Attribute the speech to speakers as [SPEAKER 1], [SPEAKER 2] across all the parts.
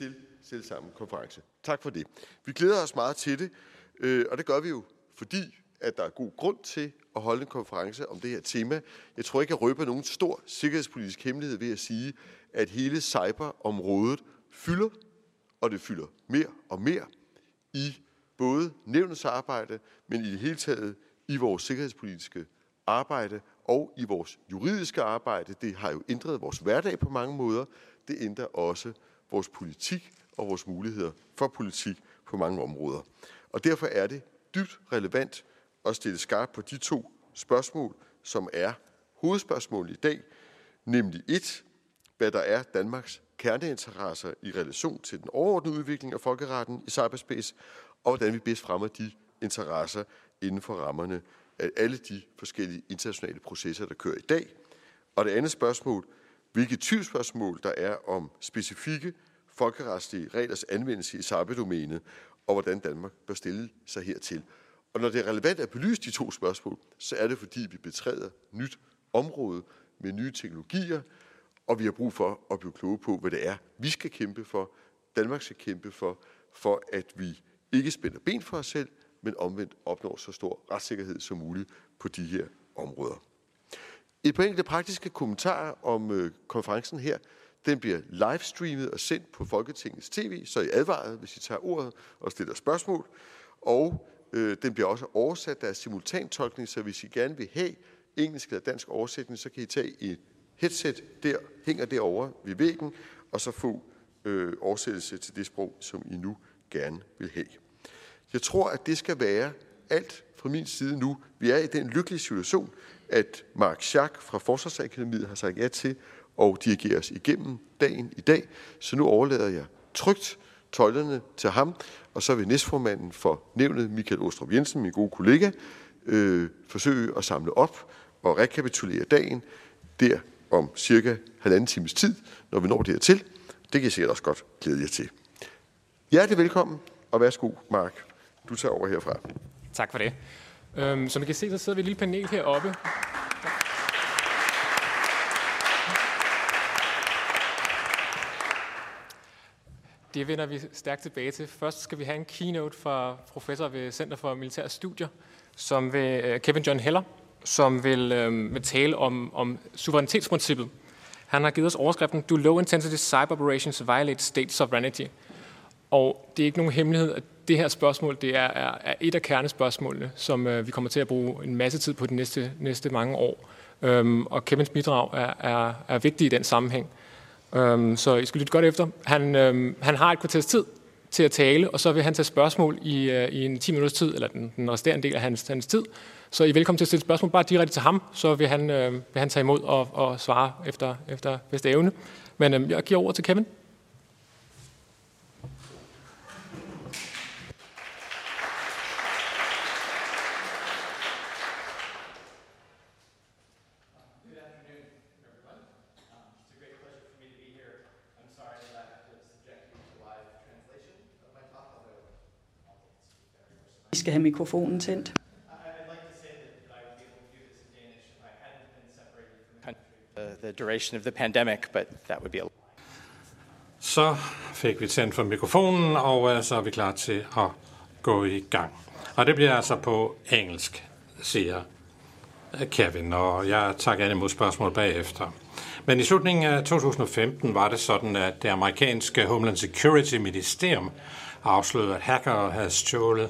[SPEAKER 1] til selv samme konference. Tak for det. Vi glæder os meget til det, øh, og det gør vi jo, fordi at der er god grund til at holde en konference om det her tema. Jeg tror ikke, jeg røber nogen stor sikkerhedspolitisk hemmelighed ved at sige, at hele cyberområdet fylder, og det fylder mere og mere i både nævnets arbejde, men i det hele taget i vores sikkerhedspolitiske arbejde og i vores juridiske arbejde. Det har jo ændret vores hverdag på mange måder. Det ændrer også vores politik og vores muligheder for politik på mange områder. Og derfor er det dybt relevant at stille skarpt på de to spørgsmål, som er hovedspørgsmålet i dag, nemlig et, hvad der er Danmarks kerneinteresser i relation til den overordnede udvikling af folkeretten i cyberspace, og hvordan vi bedst fremmer de interesser inden for rammerne af alle de forskellige internationale processer, der kører i dag. Og det andet spørgsmål, hvilke tvivlsspørgsmål der er om specifikke folkeretslige reglers anvendelse i cyberdomænet, og hvordan Danmark bør stille sig hertil. Og når det er relevant at belyse de to spørgsmål, så er det fordi, vi betræder nyt område med nye teknologier, og vi har brug for at blive kloge på, hvad det er, vi skal kæmpe for, Danmark skal kæmpe for, for at vi ikke spænder ben for os selv, men omvendt opnår så stor retssikkerhed som muligt på de her områder. Et par enkelte praktiske kommentarer om øh, konferencen her. Den bliver livestreamet og sendt på Folketingets tv, så I advaret, hvis I tager ordet og stiller spørgsmål. Og øh, den bliver også oversat. Der er simultantolkning, så hvis I gerne vil have engelsk eller dansk oversætning, så kan I tage et headset der, hænger derovre ved væggen, og så få øh, oversættelse til det sprog, som I nu gerne vil have. Jeg tror, at det skal være alt fra min side nu. Vi er i den lykkelige situation, at Mark Schack fra Forsvarsakademiet har sagt ja til at dirigere os igennem dagen i dag. Så nu overlader jeg trygt tøjlerne til ham, og så vil næstformanden for nævnet, Michael Ostrup Jensen, min gode kollega, øh, forsøge at samle op og rekapitulere dagen der om cirka halvanden times tid, når vi når dertil. Det kan jeg sikkert også godt glæde jer til. Hjertelig velkommen, og værsgo, Mark. Du tager over herfra.
[SPEAKER 2] Tak for det. Øhm, som I kan se, så sidder vi et lille panel heroppe. Det vender vi stærkt tilbage til. Først skal vi have en keynote fra professor ved Center for Militære Studier, som vil, øh, Kevin John Heller, som vil, um, vil tale om, om suverænitetsprincippet. Han har givet os overskriften Do Low Intensity Cyber Operations Violate State Sovereignty? Og det er ikke nogen hemmelighed, at det her spørgsmål det er, er, er et af kernespørgsmålene, som øh, vi kommer til at bruge en masse tid på de næste, næste mange år. Øhm, og Kevins bidrag er, er, er vigtig i den sammenhæng. Øhm, så I skal lytte godt efter. Han, øhm, han har et kvarters tid til at tale, og så vil han tage spørgsmål i, øh, i en 10 minutters tid, eller den, den resterende del af hans, hans tid. Så I er velkommen til at stille spørgsmål bare direkte til ham, så vil han, øh, vil han tage imod og, og svare efter, efter bedste evne. Men um, jeg giver over til Kevin.
[SPEAKER 3] Vi skal have mikrofonen tændt.
[SPEAKER 4] the duration of the pandemic, but that would be a
[SPEAKER 5] Så fik vi tændt for mikrofonen, og uh, så er vi klar til at gå i gang. Og det bliver altså på engelsk, siger Kevin, og jeg tager gerne imod spørgsmål bagefter. Men i slutningen af 2015 var det sådan, at det amerikanske Homeland Security Ministerium afslørede, at hacker havde stjålet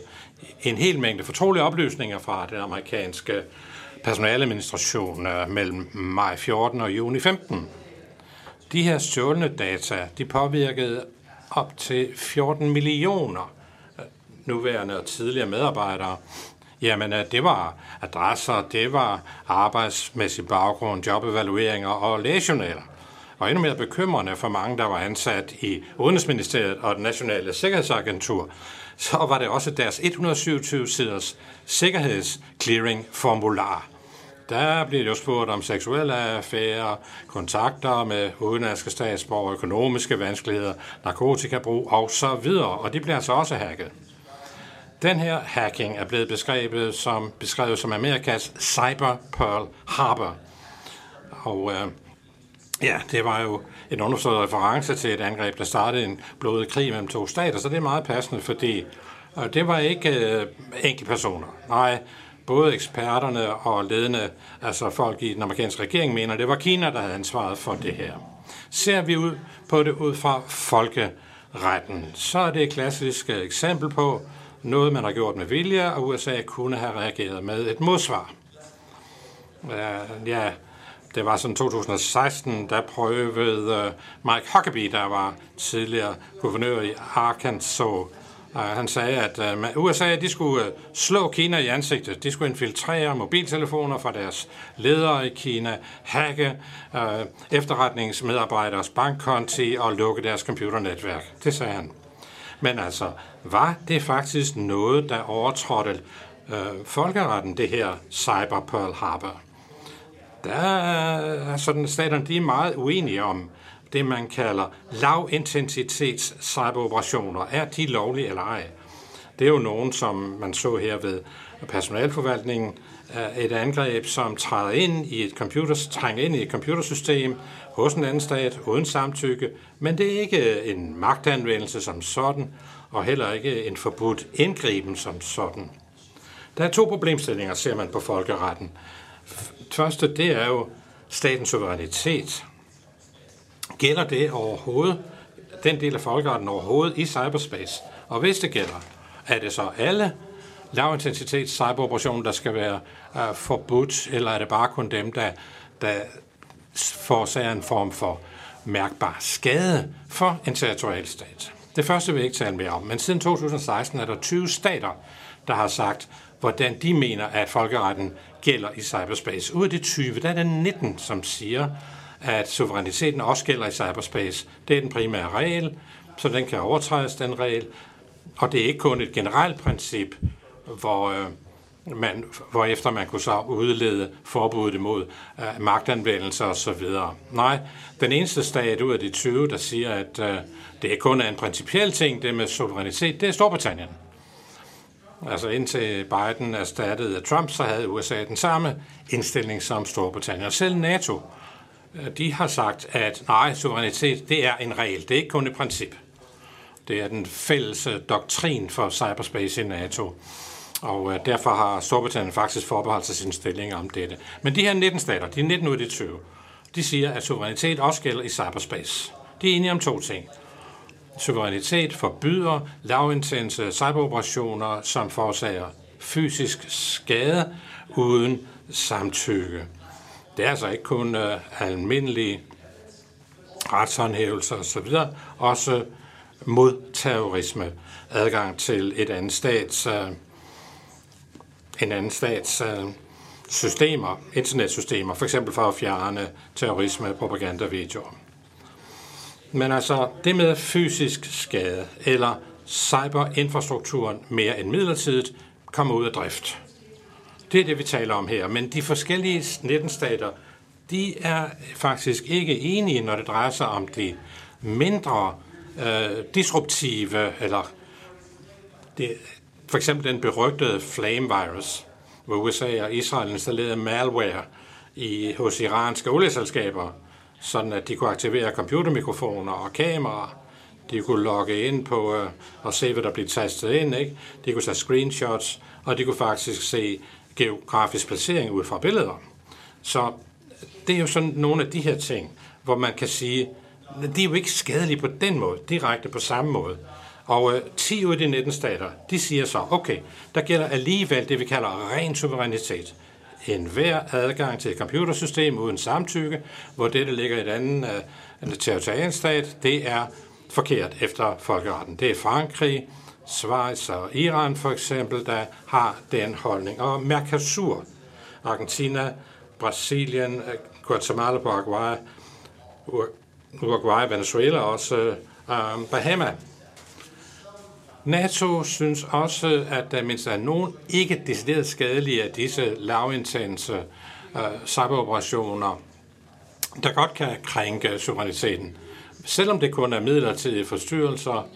[SPEAKER 5] en hel mængde fortrolige oplysninger fra den amerikanske personaladministration øh, mellem maj 14 og juni 15. De her stjålne data, de påvirkede op til 14 millioner øh, nuværende og tidligere medarbejdere. Jamen, øh, det var adresser, det var arbejdsmæssig baggrund, jobevalueringer og lægejournaler. Og endnu mere bekymrende for mange, der var ansat i Udenrigsministeriet og den Nationale Sikkerhedsagentur, så var det også deres 127-siders sikkerhedsclearing-formular. Der bliver jo spurgt om seksuelle affærer, kontakter med udenlandske statsborger, økonomiske vanskeligheder, narkotikabrug og så videre, og de bliver altså også hacket. Den her hacking er blevet beskrevet som, beskrevet som Amerikas Cyber Pearl Harbor. Og øh, Ja, det var jo en underforstået reference til et angreb, der startede en blodig krig mellem to stater, så det er meget passende, fordi øh, det var ikke øh, enkelte personer. Nej, både eksperterne og ledende, altså folk i den amerikanske regering, mener, det var Kina, der havde ansvaret for det her. Ser vi ud på det ud fra folkeretten, så er det et klassisk øh, eksempel på noget, man har gjort med vilje, og USA kunne have reageret med et modsvar. Øh, ja, det var sådan 2016, der prøvede øh, Mike Huckabee, der var tidligere guvernør i Arkansas, øh, han sagde, at øh, USA de skulle slå Kina i ansigtet. De skulle infiltrere mobiltelefoner fra deres ledere i Kina, hacke efterretningsmedarbejderes bankkonti og lukke deres computernetværk. Det sagde han. Men altså, var det faktisk noget, der overtrådte folkeretten, det her Cyber Pearl Harbor? Der er sådan, staterne de er meget uenige om, det, man kalder lavintensitets cyberoperationer. Er de lovlige eller ej? Det er jo nogen, som man så her ved personalforvaltningen, øh, et angreb, som træder ind i et computer, trænger ind i et computersystem hos en anden stat uden samtykke, men det er ikke en magtanvendelse som sådan, og heller ikke en forbudt indgriben som sådan. Der er to problemstillinger, ser man på folkeretten. Første, det er jo statens suverænitet. Gælder det overhovedet, den del af folkeretten overhovedet i cyberspace? Og hvis det gælder, er det så alle lavintensitets cyberoperationer, der skal være uh, forbudt, eller er det bare kun dem, der, der forårsager en form for mærkbar skade for en territorial stat? Det første vil jeg ikke tale mere om, men siden 2016 er der 20 stater, der har sagt, hvordan de mener, at folkeretten gælder i cyberspace. Ud af de 20, der er det 19, som siger, at suveræniteten også gælder i cyberspace. Det er den primære regel, så den kan overtrædes, den regel. Og det er ikke kun et generelt princip, hvor, øh, man, hvor efter man kunne så udlede forbuddet imod øh, magtanvendelse og så videre. Nej, den eneste stat ud af de 20, der siger, at øh, det kun er en principiel ting, det med suverænitet, det er Storbritannien. Altså indtil Biden erstattede Trump, så havde USA den samme indstilling som Storbritannien. Og selv NATO øh, de har sagt, at nej, suverænitet, det er en regel, det er ikke kun et princip. Det er den fælles øh, doktrin for cyberspace i NATO. Og øh, derfor har Storbritannien faktisk forbeholdt sig sin stilling om dette. Men de her 19 stater, de 19 ud af de 20, de siger, at suverænitet også gælder i cyberspace. De er enige om to ting. Suverænitet forbyder lavintense cyberoperationer, som forårsager fysisk skade uden samtykke. Det er altså ikke kun uh, almindelige retshåndhævelser osv., også mod terrorisme, adgang til et andet stats, uh, en anden stats uh, systemer, internetsystemer, for eksempel for at fjerne terrorisme, propaganda, videoer. Men altså, det med fysisk skade eller cyberinfrastrukturen mere end midlertidigt kommer ud af drift. Det er det, vi taler om her. Men de forskellige 19 stater, de er faktisk ikke enige, når det drejer sig om de mindre øh, disruptive, eller det, for eksempel den berygtede flame virus, hvor USA og Israel installerede malware i, hos iranske olieselskaber, sådan at de kunne aktivere computermikrofoner og kameraer. De kunne logge ind på øh, og se, hvad der blev tastet ind. Ikke? De kunne tage screenshots, og de kunne faktisk se geografisk placering ud fra billeder. Så det er jo sådan nogle af de her ting, hvor man kan sige, de er jo ikke skadelige på den måde, direkte på samme måde. Og øh, 10 ud af de 19 stater, de siger så, okay, der gælder alligevel det, vi kalder ren suverænitet. En hver adgang til et computersystem uden samtykke, hvor dette ligger i et andet øh, territorial stat, det er forkert efter folkeretten. Det er Frankrig, Schweiz og Iran for eksempel, der har den holdning. Og Mercosur, Argentina, Brasilien, øh, Guatemala, Paraguay, Uruguay, Venezuela og også um, Bahama. NATO synes også, at øh, der mindst er nogen ikke decideret skadelige af disse lavintense øh, cyberoperationer, der godt kan krænke suveræniteten. Selvom det kun er midlertidige forstyrrelser,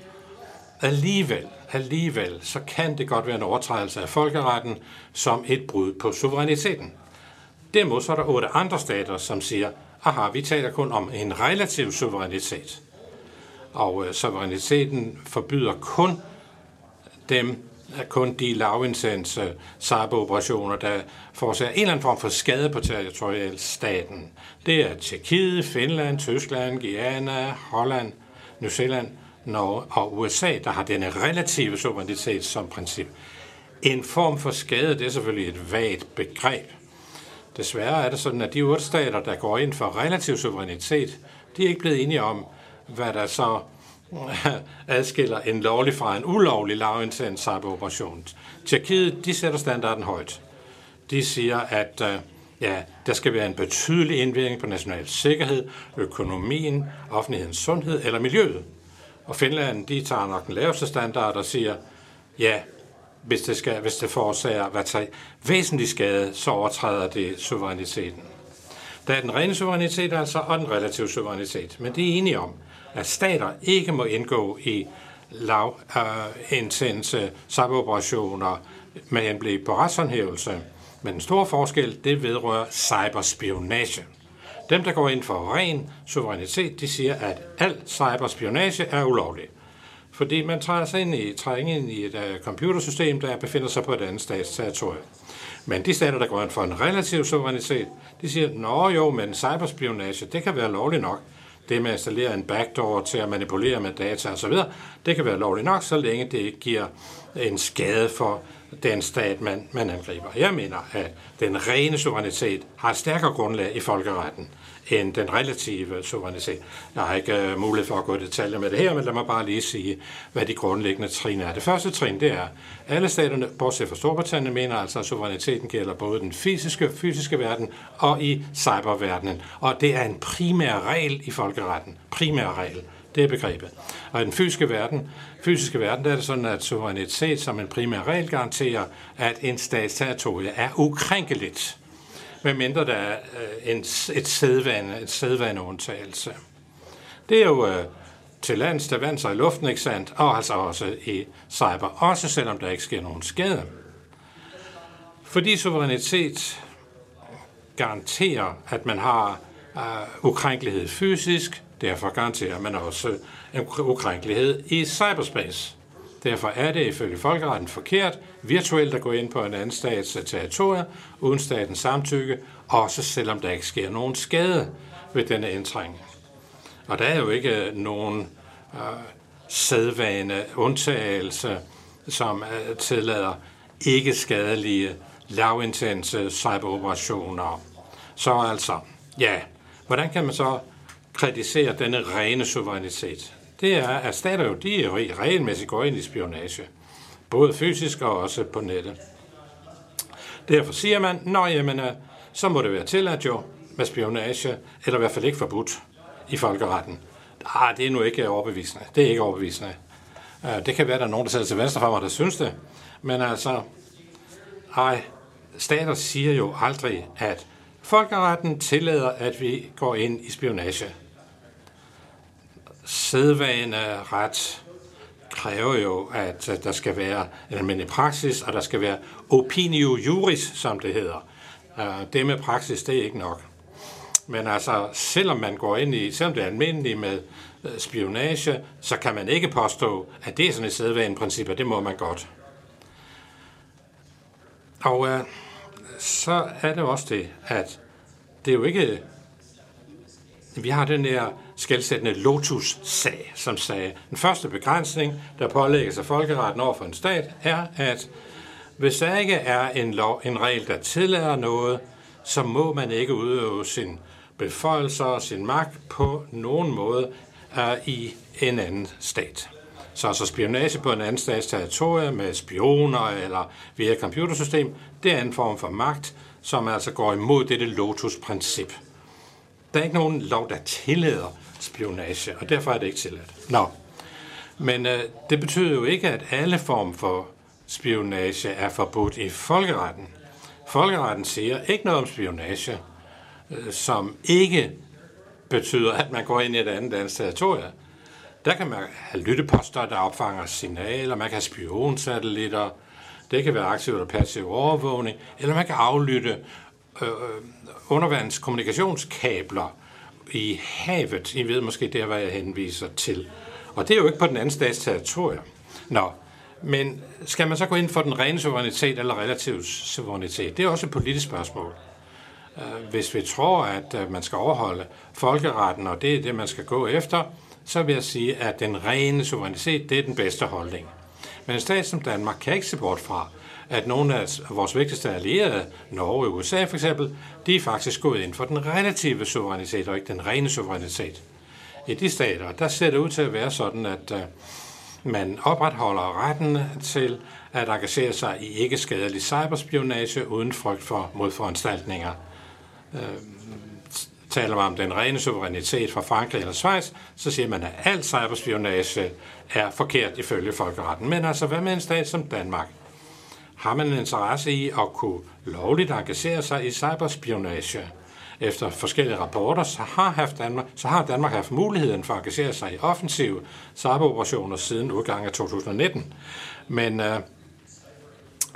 [SPEAKER 5] alligevel alligevel, så kan det godt være en overtrædelse af folkeretten som et brud på suveræniteten. Derimod så er der otte andre stater, som siger, aha, vi taler kun om en relativ suverænitet. Og øh, suveræniteten forbyder kun dem, kun de lavindsense øh, cyberoperationer, der forårsager en eller anden form for skade på territorialstaten. Det er Tjekkiet, Finland, Tyskland, Guyana, Holland, New Zealand, Norge og USA, der har denne relative suverænitet som princip. En form for skade, det er selvfølgelig et vagt begreb. Desværre er det sådan, at de otte stater, der går ind for relativ suverænitet, de er ikke blevet enige om, hvad der så adskiller en lovlig fra en ulovlig lavintens cyberoperation. Tjekkiet, de sætter standarden højt. De siger, at øh, ja, der skal være en betydelig indvirkning på national sikkerhed, økonomien, offentlighedens sundhed eller miljøet. Og Finland, de tager nok den laveste standard og siger, ja, hvis det, skal, hvis det forårsager hvad tager, væsentlig skade, så overtræder det suveræniteten. Der er den rene suverænitet altså, og den relative suverænitet. Men det er enige om, at stater ikke må indgå i lav uh, cyberoperationer med henblik på retshåndhævelse. Men den store forskel, det vedrører cyberspionage. Dem, der går ind for ren suverænitet, de siger, at al cyberspionage er ulovlig. Fordi man træder sig ind i, trænger ind i et uh, computersystem, der befinder sig på et andet stats territorium. Men de stater, der går ind for en relativ suverænitet, de siger, nå jo, men cyberspionage, det kan være lovligt nok. Det med at installere en backdoor til at manipulere med data osv., det kan være lovligt nok, så længe det ikke giver en skade for den stat, man, man angriber. Jeg mener, at den rene suverænitet har et stærkere grundlag i folkeretten end den relative suverænitet. Jeg har ikke øh, mulighed for at gå i detaljer med det her, men lad mig bare lige sige, hvad de grundlæggende trin er. Det første trin, det er, alle staterne, bortset fra Storbritannien, mener altså, at suveræniteten gælder både den fysiske, fysiske verden og i cyberverdenen. Og det er en primær regel i folkeretten. Primær regel. Det er begrebet. Og i den fysiske verden, fysiske verden der er det sådan, at suverænitet som en primær regel garanterer, at en stats territorie er ukrænkeligt medmindre der er øh, en, et sædvane, et sædvaneundtagelse. Det er jo øh, til lands, der vandt sig i luften, ikke sandt? Og altså også i cyber, også selvom der ikke sker nogen skade. Fordi suverænitet garanterer, at man har øh, ukrænkelighed fysisk, derfor garanterer man også en ukrænkelighed i cyberspace. Derfor er det ifølge folkeretten forkert virtuelt at gå ind på en anden stats territorium uden statens samtykke, også selvom der ikke sker nogen skade ved denne indtrængning. Og der er jo ikke øh, nogen øh, sædvane undtagelse, som øh, tillader ikke skadelige, lavintense øh, cyberoperationer. Så altså, ja, hvordan kan man så kritisere denne rene suverænitet? Det er, at stater jo, de jo regelmæssigt går ind i spionage. Både fysisk og også på nettet. Derfor siger man, nå jamen, øh, så må det være tilladt jo med spionage, eller i hvert fald ikke forbudt i folkeretten. Ah, det er nu ikke overbevisende. Det er ikke overbevisende. Øh, det kan være, at der er nogen, der sidder til venstre for mig, der synes det. Men altså, ej, stater siger jo aldrig, at folkeretten tillader, at vi går ind i spionage sædvane ret kræver jo, at der skal være almindelig praksis, og der skal være opinio juris, som det hedder. Øh, det med praksis, det er ikke nok. Men altså, selvom man går ind i, selvom det er almindeligt med øh, spionage, så kan man ikke påstå, at det er sådan et sædvaneprincip, og det må man godt. Og uh, så er det også det, at det er jo ikke... Vi har den der skældsættende Lotus-sag, som sagde, den første begrænsning, der pålægges af folkeretten over for en stat, er, at hvis der ikke er en, lov, en regel, der tillader noget, så må man ikke udøve sin beføjelser og sin magt på nogen måde uh, i en anden stat. Så altså spionage på en anden stats territorium med spioner eller via computersystem, det er en form for magt, som altså går imod dette Lotus-princip. Der er ikke nogen lov, der tillader spionage, og derfor er det ikke tilladt. Nå. Men øh, det betyder jo ikke, at alle form for spionage er forbudt i folkeretten. Folkeretten siger ikke noget om spionage, øh, som ikke betyder, at man går ind i et andet dansk territorium. Der kan man have lytteposter, der opfanger signaler, man kan have spionsatellitter, det kan være aktiv eller passiv overvågning, eller man kan aflytte øh, øh undervandskommunikationskabler i havet. I ved måske der, hvad jeg henviser til. Og det er jo ikke på den anden stats territorium. Nå, men skal man så gå ind for den rene suverænitet eller relativ suverænitet? Det er også et politisk spørgsmål. Øh, hvis vi tror, at øh, man skal overholde folkeretten, og det er det, man skal gå efter, så vil jeg sige, at den rene suverænitet, det er den bedste holdning. Men en stat som Danmark kan ikke se bort fra, at nogle af vores vigtigste allierede, Norge og USA for eksempel, de er faktisk gået ind for den relative suverænitet og ikke den rene suverænitet. I de stater, der ser det ud til at være sådan, at øh, man opretholder retten til at engagere sig i ikke skadelig cyberspionage uden frygt for modforanstaltninger. Uh, taler man om den rene suverænitet fra Frankrig eller Schweiz, så siger man, at al cyberspionage er forkert ifølge folkeretten. Men altså, hvad med en stat som Danmark? Har man en interesse i at kunne lovligt engagere sig i cyberspionage? Efter forskellige rapporter, så har, haft Danmark, så har Danmark haft muligheden for at engagere sig i offensive cyberoperationer siden udgangen af 2019. Men uh,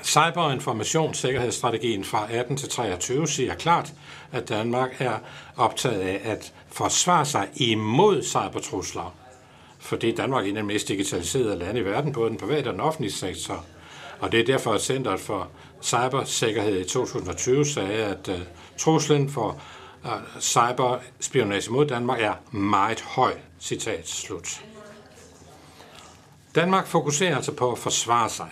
[SPEAKER 5] Cyberinformationssikkerhedsstrategien fra 18 til 23 siger klart, at Danmark er optaget af at forsvare sig imod cybertrusler, fordi Danmark er en af de mest digitaliserede lande i verden, både den private og den offentlige sektor. Og det er derfor, at Centeret for Cybersikkerhed i 2020 sagde, at uh, truslen for uh, cyberspionage mod Danmark er meget høj. Citat slut. Danmark fokuserer altså på at forsvare sig.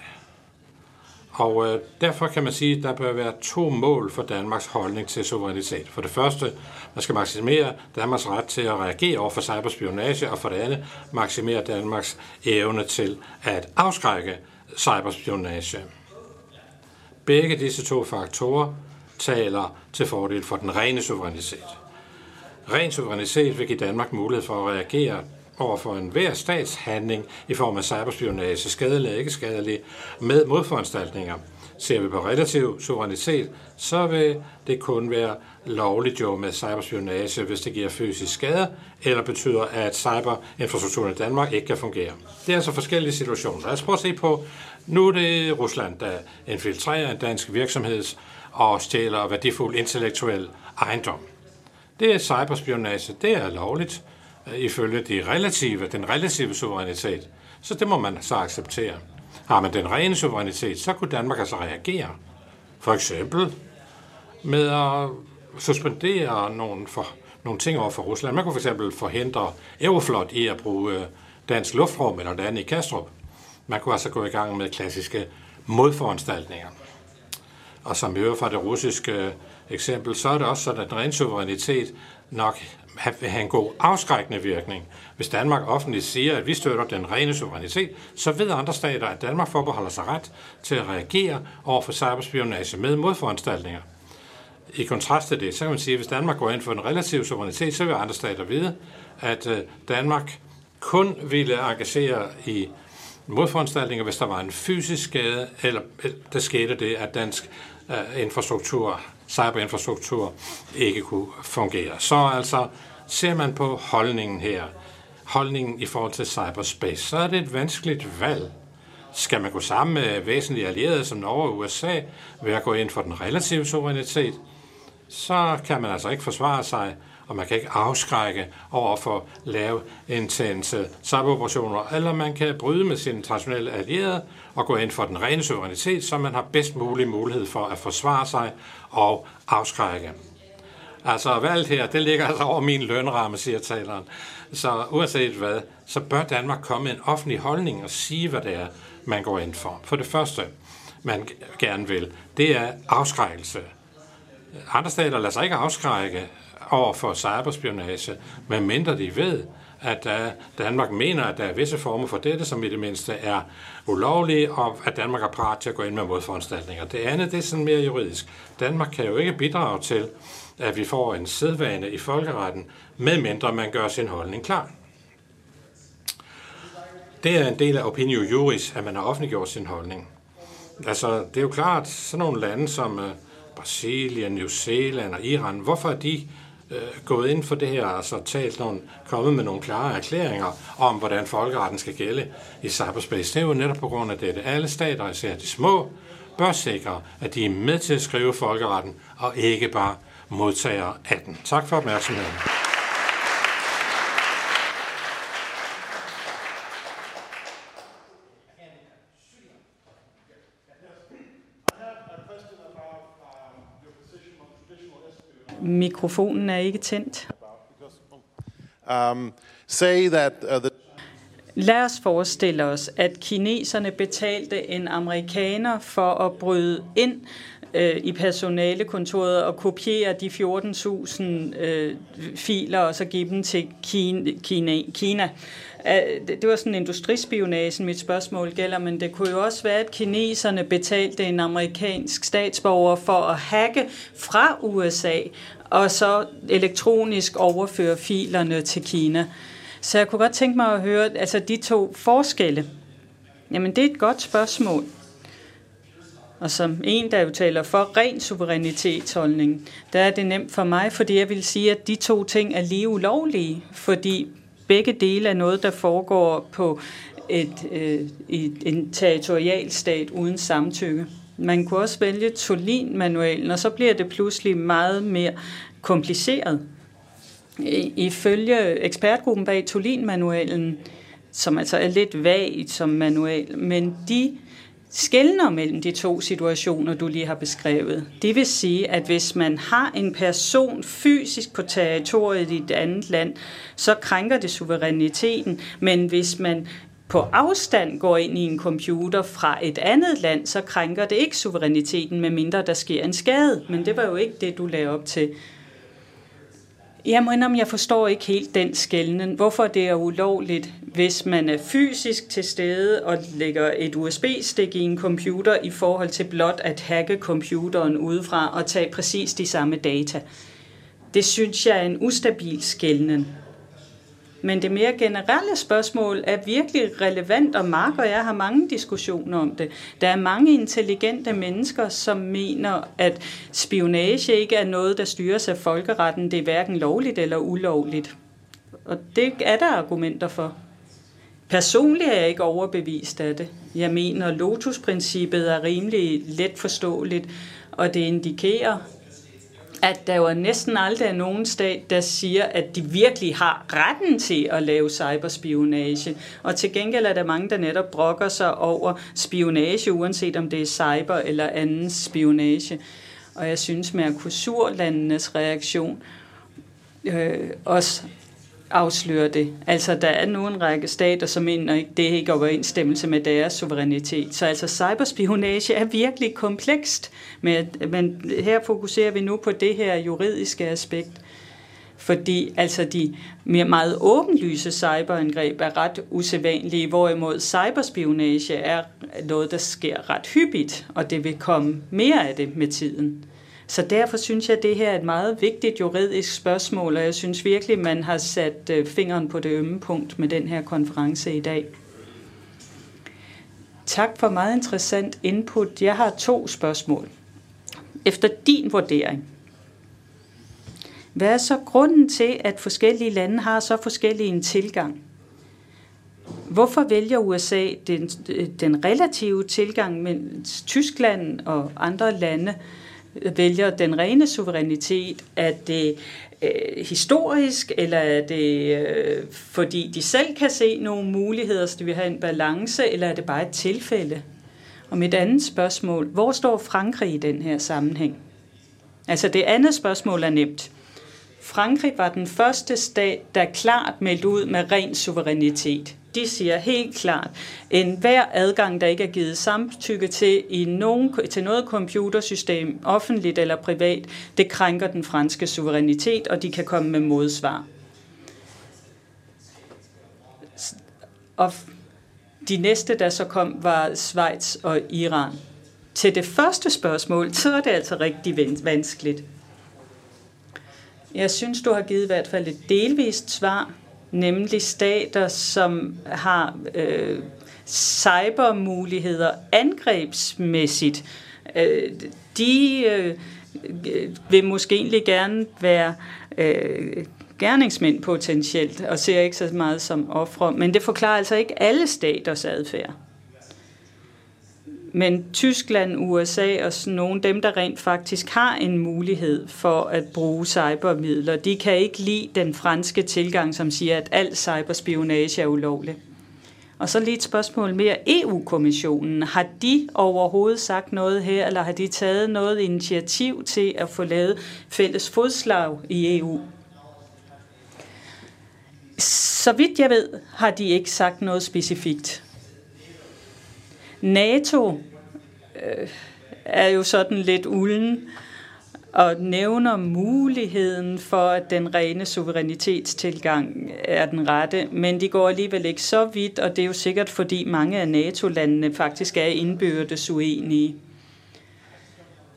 [SPEAKER 5] Og øh, derfor kan man sige, at der bør være to mål for Danmarks holdning til suverænitet. For det første, man skal maksimere Danmarks ret til at reagere over for cyberspionage, og for det andet, maksimere Danmarks evne til at afskrække cyberspionage. Begge disse to faktorer taler til fordel for den rene suverænitet. Ren suverænitet vil give Danmark mulighed for at reagere over for enhver statshandling i form af cyberspionage, skadelig eller ikke skadelig, med modforanstaltninger. Ser vi på relativ suverænitet, så vil det kun være lovligt jo med cyberspionage, hvis det giver fysisk skade, eller betyder, at cyberinfrastrukturen i Danmark ikke kan fungere. Det er altså forskellige situationer. Lad os prøve at se på, nu er det Rusland, der infiltrerer en dansk virksomhed og stjæler værdifuld intellektuel ejendom. Det er cyberspionage, det er lovligt øh, ifølge de relative, den relative suverænitet. Så det må man så acceptere. Har man den rene suverænitet, så kunne Danmark altså reagere. For eksempel med at suspendere nogle, for, nogle ting over for Rusland. Man kunne for eksempel forhindre Euroflot i at bruge øh, dansk luftrum eller andet i Kastrup. Man kunne altså gå i gang med klassiske modforanstaltninger. Og som vi hører fra det russiske øh, eksempel, så er det også sådan, at den rene suverænitet nok vil have en god afskrækkende virkning. Hvis Danmark offentligt siger, at vi støtter den rene suverænitet, så ved andre stater, at Danmark forbeholder sig ret til at reagere over for cyberspionage med modforanstaltninger. I kontrast til det, så kan man sige, at hvis Danmark går ind for en relativ suverænitet, så vil andre stater vide, at øh, Danmark kun ville engagere i modforanstaltninger, hvis der var en fysisk skade, eller øh, der skete det, at dansk øh, infrastruktur, cyberinfrastruktur, ikke kunne fungere. Så altså, ser man på holdningen her, holdningen i forhold til cyberspace, så er det et vanskeligt valg. Skal man gå sammen med væsentlige allierede som Norge og USA ved at gå ind for den relative suverænitet, så kan man altså ikke forsvare sig og man kan ikke afskrække over for lave intense saboperationer, eller man kan bryde med sine traditionelle allierede og gå ind for den rene suverænitet, så man har bedst mulig mulighed for at forsvare sig og afskrække. Altså valget her, det ligger altså over min lønramme, siger taleren. Så uanset hvad, så bør Danmark komme med en offentlig holdning og sige, hvad det er, man går ind for. For det første, man gerne vil, det er afskrækkelse. Andre stater lader sig ikke afskrække over for cyberspionage, medmindre de ved, at øh, Danmark mener, at der er visse former for dette, som i det mindste er ulovlige, og at Danmark er parat til at gå ind med modforanstaltninger. Det andet det er sådan mere juridisk. Danmark kan jo ikke bidrage til, at vi får en sædvane i folkeretten, medmindre man gør sin holdning klar. Det er en del af opinio juris, at man har offentliggjort sin holdning. Altså, det er jo klart, sådan nogle lande som øh, Brasilien, New Zealand og Iran, hvorfor er de øh, gået ind for det her, altså talt nogle, kommet med nogle klare erklæringer om, hvordan folkeretten skal gælde i cyberspace. Det er jo netop på grund af dette. Alle stater, især de små, bør sikre, at de er med til at skrive folkeretten, og ikke bare modtager af den. Tak for opmærksomheden.
[SPEAKER 3] Mikrofonen er ikke tændt.
[SPEAKER 6] Um, say that uh, the
[SPEAKER 3] Lad os forestille os, at kineserne betalte en amerikaner for at bryde ind øh, i personalekontoret og kopiere de 14.000 øh, filer og så give dem til Kina. Kina. Kina. Det var sådan industrispionage, mit spørgsmål gælder, men det kunne jo også være, at kineserne betalte en amerikansk statsborger for at hacke fra USA og så elektronisk overføre filerne til Kina. Så jeg kunne godt tænke mig at høre, altså de to forskelle. Jamen, det er et godt spørgsmål. Og som en, der jo taler for ren suverænitetsholdning, der er det nemt for mig, fordi jeg vil sige, at de to ting er lige ulovlige, fordi begge dele er noget, der foregår på et, øh, et, en territorial stat uden samtykke. Man kunne også vælge Tolin-manualen, og så bliver det pludselig meget mere kompliceret. Ifølge ekspertgruppen bag Tolin-manualen, som altså er lidt vagt som manual, men de skældner mellem de to situationer, du lige har beskrevet. Det vil sige, at hvis man har en person fysisk på territoriet i et andet land, så krænker det suveræniteten, men hvis man på afstand går ind i en computer fra et andet land, så krænker det ikke suveræniteten, medmindre der sker en skade. Men det var jo ikke det, du lagde op til. Jeg må indrømme, jeg forstår ikke helt den skældning. Hvorfor det er ulovligt, hvis man er fysisk til stede og lægger et USB-stik i en computer i forhold til blot at hacke computeren udefra og tage præcis de samme data. Det synes jeg er en ustabil skældning. Men det mere generelle spørgsmål er virkelig relevant, og Mark og jeg har mange diskussioner om det. Der er mange intelligente mennesker, som mener, at spionage ikke er noget, der styres af folkeretten. Det er hverken lovligt eller ulovligt. Og det er der argumenter for. Personligt er jeg ikke overbevist af det. Jeg mener, at lotusprincippet er rimelig let forståeligt, og det indikerer, at der jo næsten aldrig er nogen stat, der siger, at de virkelig har retten til at lave cyberspionage. Og til gengæld er der mange, der netop brokker sig over spionage, uanset om det er cyber eller anden spionage. Og jeg synes, Mercosur-landenes reaktion øh, også afslører det. Altså, der er nu en række stater, som mener, at det ikke er overensstemmelse med deres suverænitet. Så altså, cyberspionage er virkelig komplekst, men, men her fokuserer vi nu på det her juridiske aspekt. Fordi altså de mere meget åbenlyse cyberangreb er ret usædvanlige, hvorimod cyberspionage er noget, der sker ret hyppigt, og det vil komme mere af det med tiden. Så derfor synes jeg, at det her er et meget vigtigt juridisk spørgsmål, og jeg synes virkelig, man har sat øh, fingeren på det ømme punkt med den her konference i dag. Tak for meget interessant input. Jeg har to spørgsmål. Efter din vurdering, hvad er så grunden til, at forskellige lande har så forskellige en tilgang? Hvorfor vælger USA den, øh, den relative tilgang, mens Tyskland og andre lande vælger den rene suverænitet? Er det øh, historisk, eller er det øh, fordi de selv kan se nogle muligheder, så de vil have en balance, eller er det bare et tilfælde? Og mit andet spørgsmål, hvor står Frankrig i den her sammenhæng? Altså det andet spørgsmål er nemt. Frankrig var den første stat, der klart meldte ud med ren suverænitet de siger helt klart, en hver adgang, der ikke er givet samtykke til i nogen, til noget computersystem, offentligt eller privat, det krænker den franske suverænitet, og de kan komme med modsvar. Og de næste, der så kom, var Schweiz og Iran. Til det første spørgsmål, så er det altså rigtig vanskeligt. Jeg synes, du har givet i hvert fald et delvist svar nemlig stater, som har øh, cybermuligheder angrebsmæssigt. Øh, de øh, vil måske egentlig gerne være øh, gerningsmænd potentielt, og ser ikke så meget som ofre, men det forklarer altså ikke alle staters adfærd. Men Tyskland, USA og sådan nogle, dem der rent faktisk har en mulighed for at bruge cybermidler, de kan ikke lide den franske tilgang, som siger, at al cyberspionage er ulovlig. Og så lige et spørgsmål mere. EU-kommissionen, har de overhovedet sagt noget her, eller har de taget noget initiativ til at få lavet fælles fodslag i EU? Så vidt jeg ved, har de ikke sagt noget specifikt. NATO øh, er jo sådan lidt ulden og nævner muligheden for, at den rene suverænitetstilgang er den rette, men de går alligevel ikke så vidt, og det er jo sikkert, fordi mange af NATO-landene faktisk er indbyrdes uenige.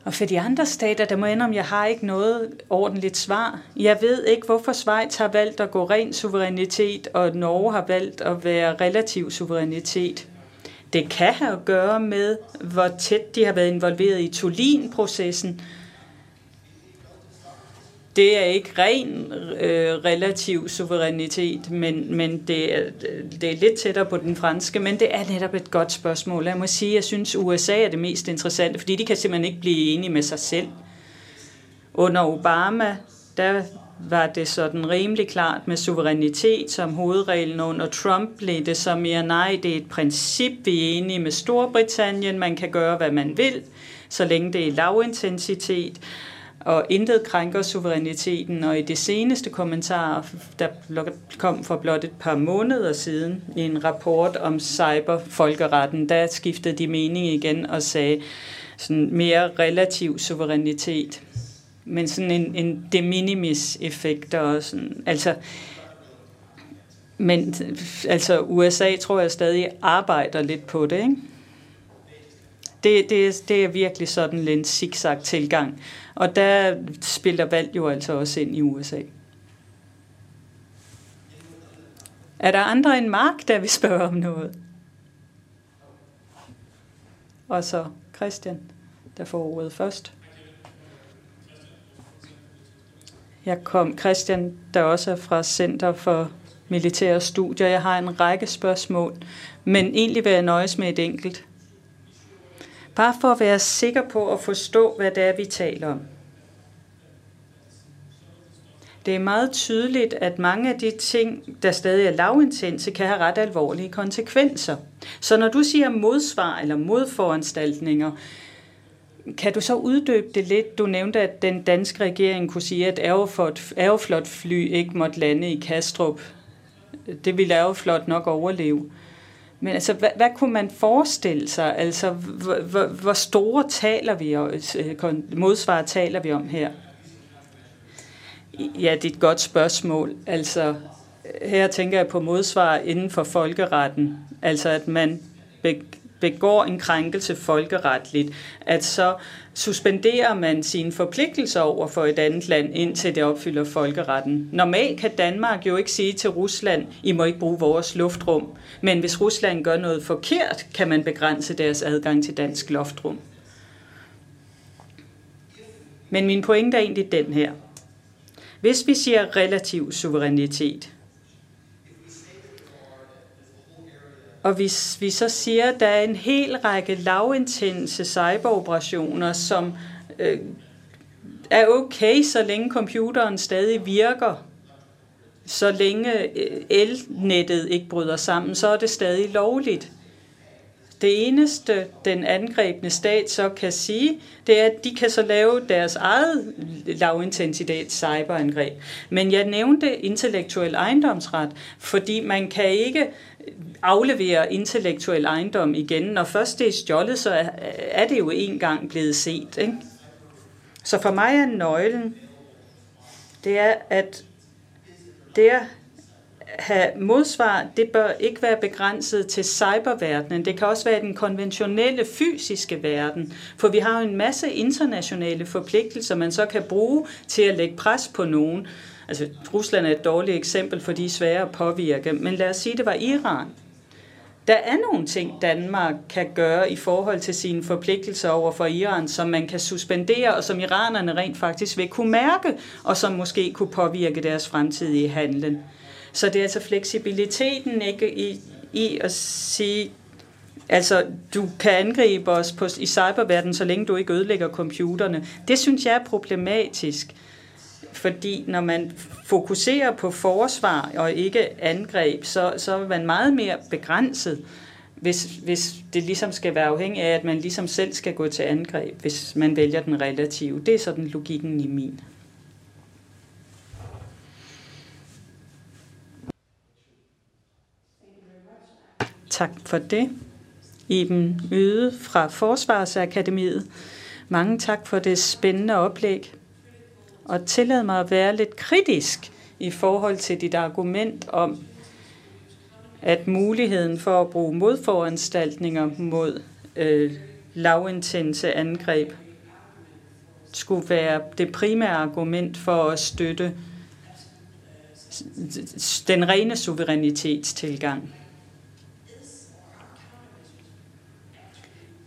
[SPEAKER 3] Og for de andre stater, der må ende om, jeg har ikke noget ordentligt svar. Jeg ved ikke, hvorfor Schweiz har valgt at gå ren suverænitet, og Norge har valgt at være relativ suverænitet. Det kan have at gøre med, hvor tæt de har været involveret i Tulin-processen. Det er ikke ren øh, relativ suverænitet, men, men det, er, det er lidt tættere på den franske, men det er netop et godt spørgsmål. Jeg må sige, at jeg synes, USA er det mest interessante, fordi de kan simpelthen ikke blive enige med sig selv. Under Obama, der var det sådan rimelig klart med suverænitet som hovedreglen. Under Trump blev det så mere nej, det er et princip, vi er enige med Storbritannien, man kan gøre, hvad man vil, så længe det er lavintensitet, og intet krænker suveræniteten. Og i det seneste kommentar, der kom for blot et par måneder siden i en rapport om cyberfolkeretten, der skiftede de mening igen og sagde sådan mere relativ suverænitet men sådan en, en de minimis effekt og sådan, altså men altså USA tror jeg stadig arbejder lidt på det, ikke? Det, det, det er virkelig sådan en zigzag tilgang. Og der spiller valg jo altså også ind i USA. Er der andre end Mark, der vil spørge om noget? Og så Christian, der får ordet først. Jeg kom, Christian, der også er fra Center for Militære Studier. Jeg har en række spørgsmål, men egentlig vil jeg nøjes med et enkelt. Bare for at være sikker på at forstå, hvad det er, vi taler om. Det er meget tydeligt, at mange af de ting, der stadig er lavintense, kan have ret alvorlige konsekvenser. Så når du siger modsvar eller modforanstaltninger, kan du så uddybe det lidt? Du nævnte, at den danske regering kunne sige, at Aeroflot fly ikke måtte lande i Kastrup. Det ville Aeroflot nok overleve. Men altså, hvad, hvad kunne man forestille sig? Altså, hvor, hvor store taler vi om, øh, modsvar taler vi om her? Ja, det er et godt spørgsmål. Altså, her tænker jeg på modsvar inden for folkeretten. Altså, at man begår en krænkelse folkeretligt, at så suspenderer man sine forpligtelser over for et andet land, indtil det opfylder folkeretten. Normalt kan Danmark jo ikke sige til Rusland, I må ikke bruge vores luftrum. Men hvis Rusland gør noget forkert, kan man begrænse deres adgang til dansk luftrum. Men min pointe er egentlig den her. Hvis vi siger relativ suverænitet, Og hvis vi så siger, at der er en hel række lavintense cyberoperationer, som øh, er okay, så længe computeren stadig virker, så længe øh, elnettet ikke bryder sammen, så er det stadig lovligt. Det eneste, den angrebne stat så kan sige, det er, at de kan så lave deres eget lavintensitet cyberangreb. Men jeg nævnte intellektuel ejendomsret, fordi man kan ikke aflevere intellektuel ejendom igen. Når først det er stjålet, så er det jo engang blevet set. Ikke? Så for mig er nøglen, det er, at det have modsvar, det bør ikke være begrænset til cyberverdenen. Det kan også være den konventionelle fysiske verden, for vi har jo en masse internationale forpligtelser, man så kan bruge til at lægge pres på nogen. Altså, Rusland er et dårligt eksempel, for de er svære at påvirke, men lad os sige, det var Iran. Der er nogle ting, Danmark kan gøre i forhold til sine forpligtelser over for Iran, som man kan suspendere, og som iranerne rent faktisk vil kunne mærke, og som måske kunne påvirke deres fremtidige handlen. Så det er altså fleksibiliteten ikke i, i at sige, altså du kan angribe os på, i cyberverdenen, så længe du ikke ødelægger computerne. Det synes jeg er problematisk. fordi når man fokuserer på forsvar og ikke angreb, så, så er man meget mere begrænset, hvis, hvis det ligesom skal være afhængig af, at man ligesom selv skal gå til angreb, hvis man vælger den relative. Det er sådan logikken i min. Tak for det. Iben Yde fra Forsvarsakademiet. Mange tak for det spændende oplæg. Og tillad mig at være lidt kritisk i forhold til dit argument om, at muligheden for at bruge modforanstaltninger mod øh, lavintense angreb skulle være det primære argument for at støtte den rene suverænitetstilgang.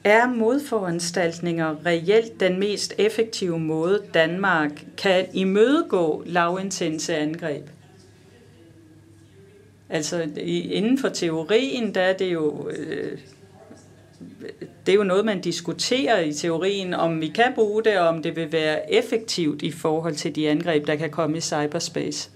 [SPEAKER 3] Er modforanstaltninger reelt den mest effektive måde, Danmark kan imødegå lavintense angreb? Altså inden for teorien, der er det jo... Øh, det er jo noget, man diskuterer i teorien, om vi kan bruge det, og om det vil være effektivt i forhold til de angreb, der kan komme i cyberspace.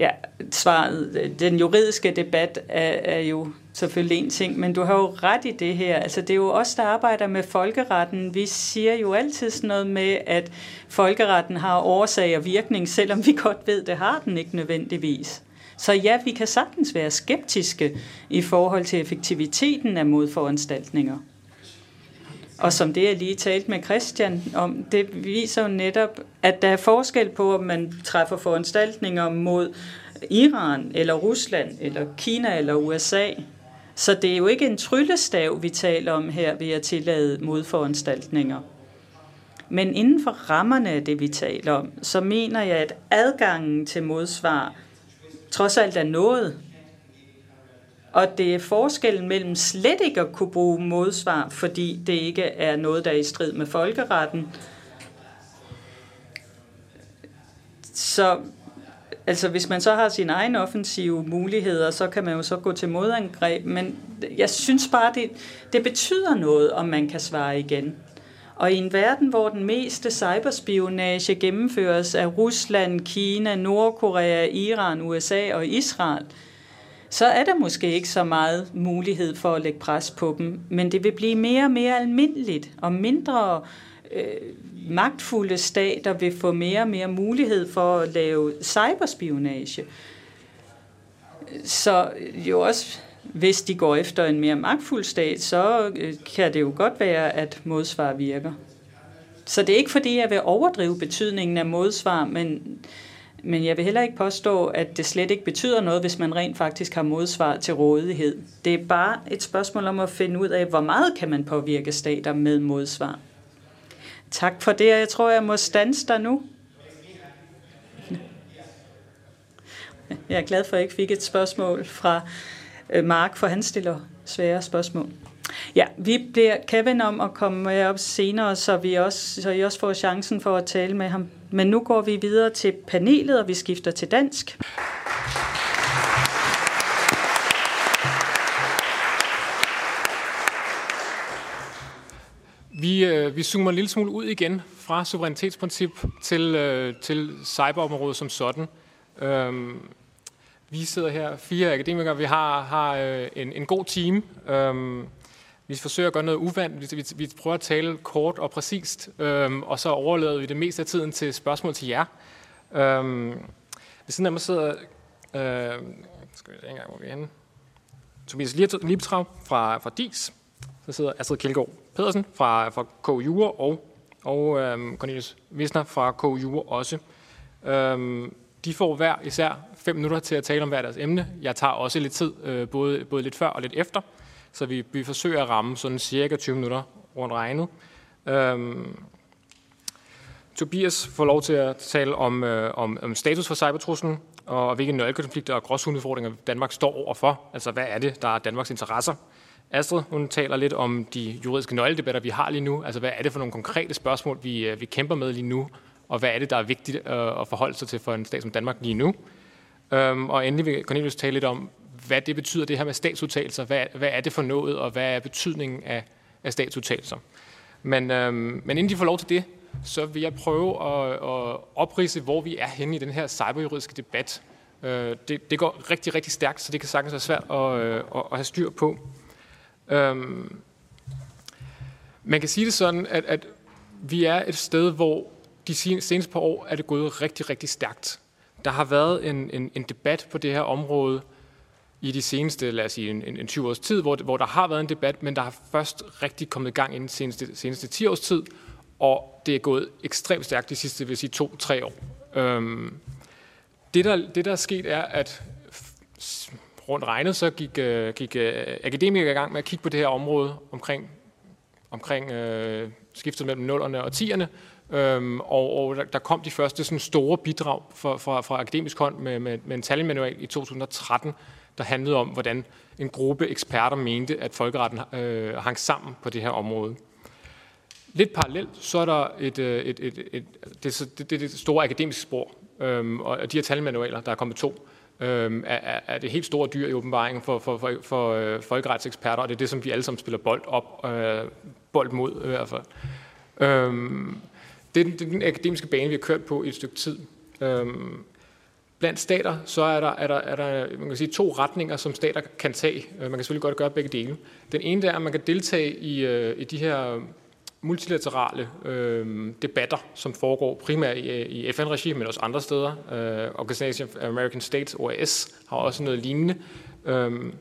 [SPEAKER 3] Ja, svaret, øh, den juridiske debat er, er jo selvfølgelig en ting, men du har jo ret i det her. Altså, det er jo os, der arbejder med folkeretten. Vi siger jo altid sådan noget med, at folkeretten har årsag og virkning, selvom vi godt ved, det har den ikke nødvendigvis. Så ja, vi kan sagtens være skeptiske i forhold til effektiviteten af modforanstaltninger. Og som det, jeg lige talte med Christian om, det viser jo netop, at der er forskel på, om man træffer foranstaltninger mod Iran, eller Rusland, eller Kina, eller USA. Så det er jo ikke en tryllestav, vi taler om her ved at tillade modforanstaltninger. Men inden for rammerne af det, vi taler om, så mener jeg, at adgangen til modsvar trods alt er noget. Og det er forskellen mellem slet ikke at kunne bruge modsvar, fordi det ikke er noget, der er i strid med folkeretten. Så altså, hvis man så har sine egne offensive muligheder, så kan man jo så gå til modangreb. Men jeg synes bare, det, det betyder noget, om man kan svare igen. Og i en verden, hvor den meste cyberspionage gennemføres af Rusland, Kina, Nordkorea, Iran, USA og Israel, så er der måske ikke så meget mulighed for at lægge pres på dem. Men det vil blive mere og mere almindeligt, og mindre øh, magtfulde stater vil få mere og mere mulighed for at lave cyberspionage. Så øh, jo også hvis de går efter en mere magtfuld stat, så øh, kan det jo godt være, at modsvar virker. Så det er ikke fordi, jeg vil overdrive betydningen af modsvar, men, men jeg vil heller ikke påstå, at det slet ikke betyder noget, hvis man rent faktisk har modsvar til rådighed. Det er bare et spørgsmål om at finde ud af, hvor meget kan man påvirke stater med modsvar. Tak for det, jeg tror, jeg må stanse dig nu. Jeg er glad for, at jeg ikke fik et spørgsmål fra øh, Mark, for han stiller svære spørgsmål. Ja, vi bliver Kevin om at komme med op senere, så, vi også, så I også får chancen for at tale med ham. Men nu går vi videre til panelet, og vi skifter til dansk.
[SPEAKER 2] Vi, øh, vi zoomer en lille smule ud igen fra suverænitetsprincip til, øh, til cyberområdet som sådan. Øhm, vi sidder her, fire akademikere, vi har, har øh, en, en god team. Øhm, vi forsøger at gøre noget uvandt. Vi, vi, vi prøver at tale kort og præcist, øhm, og så overlader vi det meste af tiden til spørgsmål til jer. Øhm, ved siden af mig sidder... Øh, skal vi se engang, hvor vi er henne. Tobias Liebtrav fra, fra DIS. Så sidder Astrid Kjeldgaard Pedersen fra, fra KU og, og øhm, Cornelius Wisner fra KU også. Øhm, de får hver især fem minutter til at tale om hver deres emne. Jeg tager også lidt tid, øh, både, både lidt før og lidt efter, så vi, vi forsøger at ramme sådan cirka 20 minutter rundt regnet. Øhm, Tobias får lov til at tale om, øh, om, om status for cybertruslen, og hvilke nøglekonflikter og gråzonudfordringer Danmark står overfor. Altså, hvad er det, der er Danmarks interesser? Astrid, hun taler lidt om de juridiske nøgledebatter, vi har lige nu. Altså, hvad er det for nogle konkrete spørgsmål, vi, øh, vi kæmper med lige nu? Og hvad er det, der er vigtigt øh, at forholde sig til for en stat som Danmark lige nu? Øhm, og endelig vil Cornelius tale lidt om, hvad det betyder, det her med statsudtalelser. Hvad, hvad er det for noget, og hvad er betydningen af, af statsudtalelser? Men, øhm, men inden de får lov til det, så vil jeg prøve at, at oprise, hvor vi er henne i den her cyberjuridiske debat. Øh, det, det går rigtig, rigtig stærkt, så det kan sagtens være svært at, øh, at, at have styr på. Øhm, man kan sige det sådan, at, at vi er et sted, hvor de seneste par år er det gået rigtig, rigtig stærkt. Der har været en, en, en debat på det her område i de seneste, lad os sige, en, en 20 års tid, hvor, hvor der har været en debat, men der har først rigtig kommet i gang inden de seneste, seneste 10 års tid, og det er gået ekstremt stærkt de sidste, vil sige, to-tre år. Øhm, det, der, det, der er sket, er, at rundt regnet, så gik, øh, gik øh, akademikere i gang med at kigge på det her område omkring, omkring øh, skiftet mellem 0'erne og 10'erne, øhm, og, og der, der kom de første sådan store bidrag fra, fra, fra akademisk hånd med, med, med en talmanual i 2013, der handlede om, hvordan en gruppe eksperter mente, at folkeretten øh, hang sammen på det her område. Lidt parallelt, så er der et, et, et, et, et det, det, det, det store akademiske spor, øhm, og de her talmanualer, der er kommet to, øhm, er, er det helt store dyr i åbenbaringen for, for, for, for øh, folkeretseksperter, og det er det, som vi alle sammen spiller bold op, øh, bold mod øh, i hvert fald. Øhm, det, er den, det er den akademiske bane, vi har kørt på i et stykke tid. Øhm, blandt stater, så er der, er, der, er der man kan sige, to retninger, som stater kan tage. Øh, man kan selvfølgelig godt gøre begge dele. Den ene der er, at man kan deltage i, øh, i de her multilaterale øh, debatter, som foregår primært i, øh, i FN-regi, men også andre steder. Øh, Organization of American States, OAS, har også noget lignende. Øh,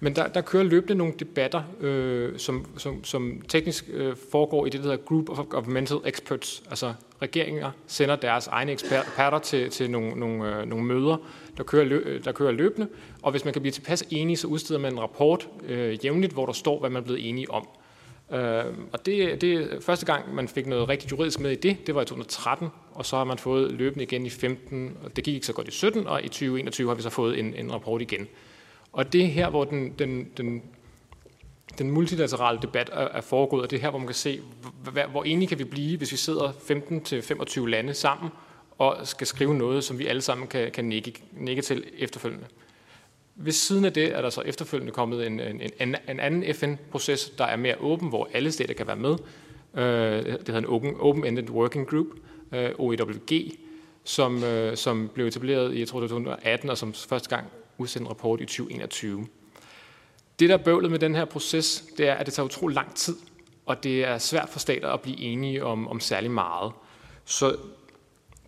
[SPEAKER 2] men der, der kører løbende nogle debatter, øh, som, som, som teknisk øh, foregår i det, der hedder Group of Governmental Experts. Altså regeringer sender deres egne eksperter til, til nogle, nogle, øh, nogle møder, der kører, løb, øh, der kører løbende. Og hvis man kan blive tilpas enige, så udsteder man en rapport øh, jævnligt, hvor der står, hvad man er blevet enige om. Øh, og det, det første gang, man fik noget rigtig juridisk med i det, det var i 2013, og så har man fået løbende igen i 15, og det gik ikke så godt i 17, og i 2021 har vi så fået en, en rapport igen. Og det er her, hvor den, den, den, den multilaterale debat er, er foregået, og det er her, hvor man kan se, hvor, hvor enige kan vi blive, hvis vi sidder 15-25 lande sammen og skal skrive noget, som vi alle sammen kan, kan nikke, nikke til efterfølgende. Ved siden af det er der så efterfølgende kommet en, en, en, en anden FN-proces, der er mere åben, hvor alle stater kan være med. Øh, det hedder en Open, Open-Ended Working Group, øh, OEWG, som, øh, som blev etableret i, jeg tror, det var 2018, og som første gang udsendte en rapport i 2021. Det, der er bøvlet med den her proces, det er, at det tager utrolig lang tid, og det er svært for stater at blive enige om, om særlig meget. Så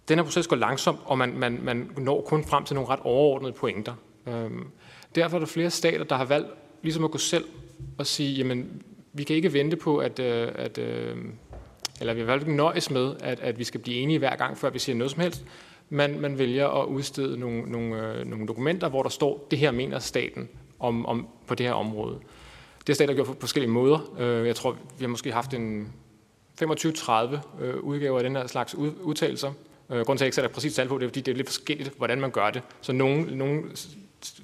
[SPEAKER 2] den her proces går langsomt, og man, man, man når kun frem til nogle ret overordnede pointer. Øhm, derfor er der flere stater, der har valgt ligesom at gå selv og sige, jamen, vi kan ikke vente på, at, øh, at øh, eller vi har valgt ikke nøjes med, at, at vi skal blive enige hver gang, før vi siger noget som helst. Man, man vælger at udstede nogle, nogle, øh, nogle dokumenter, hvor der står, det her mener staten om, om, på det her område. Det har staten gjort på forskellige måder. Øh, jeg tror, vi har måske haft en 25-30 øh, udgaver af den her slags udtalelser. Øh, grunden til, at jeg ikke sætter præcis tal på, det er, fordi det er lidt forskelligt, hvordan man gør det. Så nogen, nogen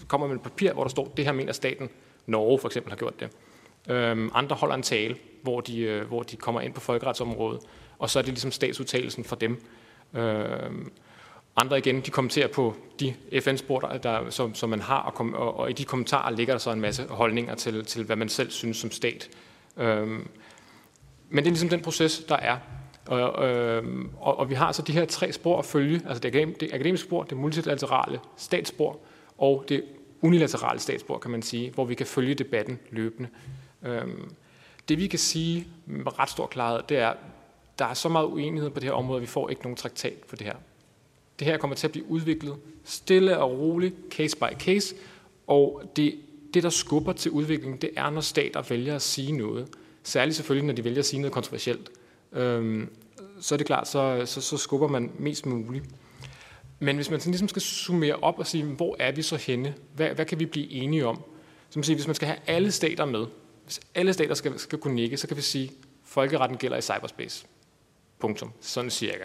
[SPEAKER 2] kommer med et papir, hvor der står, det her mener staten. Norge for eksempel har gjort det. Øh, andre holder en tale, hvor de, øh, hvor de kommer ind på folkeretsområdet, og så er det ligesom statsudtalelsen for dem. Øh, andre igen, de kommenterer på de FN-spor, der, der, som, som man har, og, kom, og, og i de kommentarer ligger der så en masse holdninger til, til hvad man selv synes som stat. Øhm, men det er ligesom den proces, der er. Og, øhm, og, og vi har så de her tre spor at følge, altså det, det akademiske spor, det multilaterale statsspor og det unilaterale statsspor, kan man sige, hvor vi kan følge debatten løbende. Øhm, det vi kan sige med ret stor klarhed, det er, der er så meget uenighed på det her område, at vi får ikke nogen traktat for det her. Det her kommer til at blive udviklet stille og roligt, case by case, og det, det der skubber til udviklingen, det er, når stater vælger at sige noget. Særligt selvfølgelig, når de vælger at sige noget kontroversielt. Øhm, så er det klart, så, så, så skubber man mest muligt. Men hvis man sådan ligesom skal summere op og sige, hvor er vi så henne? Hvad, hvad kan vi blive enige om? Så man siger, hvis man skal have alle stater med, hvis alle stater skal, skal kunne nikke, så kan vi sige, folkeretten gælder i cyberspace. Punktum. Sådan cirka.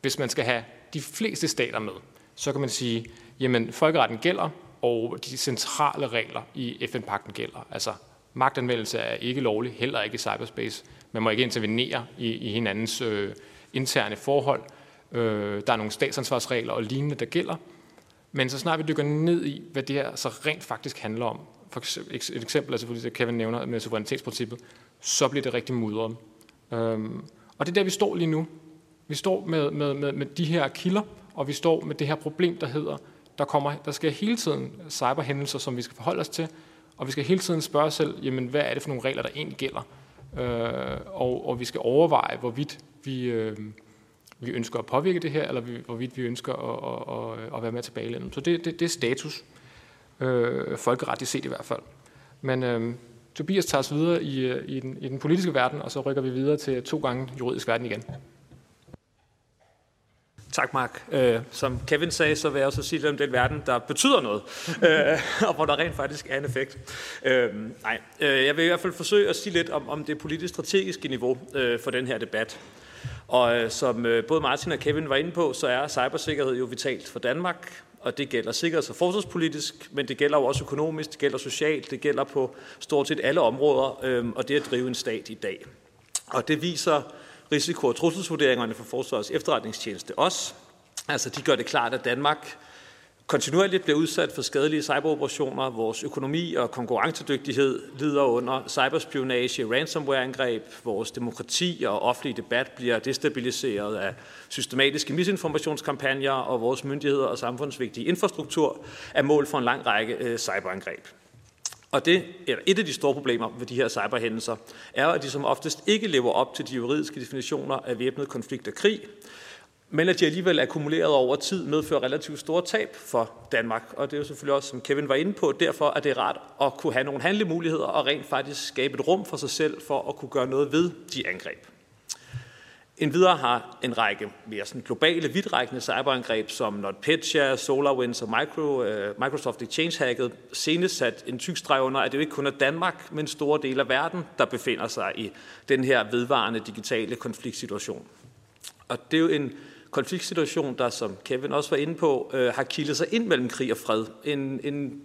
[SPEAKER 2] Hvis man skal have de fleste stater med, så kan man sige, jamen folkeretten gælder, og de centrale regler i FN-pakten gælder. Altså magtanvendelse er ikke lovlig, heller ikke i cyberspace. Man må ikke intervenere i, i hinandens øh, interne forhold. Øh, der er nogle statsansvarsregler og lignende, der gælder. Men så snart vi dykker ned i, hvad det her så rent faktisk handler om, for et eksempel er selvfølgelig det, Kevin nævner med suverænitetsprincippet, så bliver det rigtig mudret. Øhm, Og det er der, vi står lige nu. Vi står med, med, med, med de her kilder, og vi står med det her problem, der hedder, der, kommer, der sker hele tiden cyberhændelser, som vi skal forholde os til, og vi skal hele tiden spørge os selv, jamen, hvad er det for nogle regler, der egentlig gælder? Øh, og, og vi skal overveje, hvorvidt vi, øh, vi ønsker at påvirke det her, eller vi, hvorvidt vi ønsker at, at, at, at være med tilbage i Så det, det, det er status, øh, folkeretligt set i hvert fald. Men øh, Tobias tager os videre i, øh, i, den, i den politiske verden, og så rykker vi videre til to gange juridisk verden igen.
[SPEAKER 7] Tak, Mark. Øh, som Kevin sagde, så vil jeg også sige lidt om den verden, der betyder noget, øh, og hvor der rent faktisk er en effekt. Øh, nej, øh, jeg vil i hvert fald forsøge at sige lidt om, om det politisk-strategiske niveau øh, for den her debat. Og øh, som øh, både Martin og Kevin var inde på, så er cybersikkerhed jo vitalt for Danmark, og det gælder sikkerheds- og forsvarspolitisk, men det gælder jo også økonomisk, det gælder socialt, det gælder på stort set alle områder, øh, og det at drive en stat i dag. Og det viser risiko- og trusselsvurderingerne for Forsvarets efterretningstjeneste også. Altså, de gør det klart, at Danmark kontinuerligt bliver udsat for skadelige cyberoperationer. Vores økonomi og konkurrencedygtighed lider under cyberspionage, ransomware-angreb. Vores demokrati og offentlig debat bliver destabiliseret af systematiske misinformationskampagner, og vores myndigheder og samfundsvigtige infrastruktur er mål for en lang række øh, cyberangreb. Og det, eller et af de store problemer ved de her cyberhændelser, er, at de som oftest ikke lever op til de juridiske definitioner af væbnet konflikt og krig, men at de alligevel akkumuleret over tid medfører relativt store tab for Danmark. Og det er jo selvfølgelig også, som Kevin var inde på, derfor at det er rart at kunne have nogle handlemuligheder og rent faktisk skabe et rum for sig selv for at kunne gøre noget ved de angreb. En videre har en række mere sådan globale, vidtrækkende cyberangreb som NotPetya, SolarWinds og Micro, uh, Microsoft Exchange hacket senest sat en tyk streg under, at det jo ikke kun er Danmark, men store dele af verden, der befinder sig i den her vedvarende digitale konfliktsituation. Og det er jo en konfliktsituation, der, som Kevin også var inde på, øh, har kildet sig ind mellem krig og fred. En, en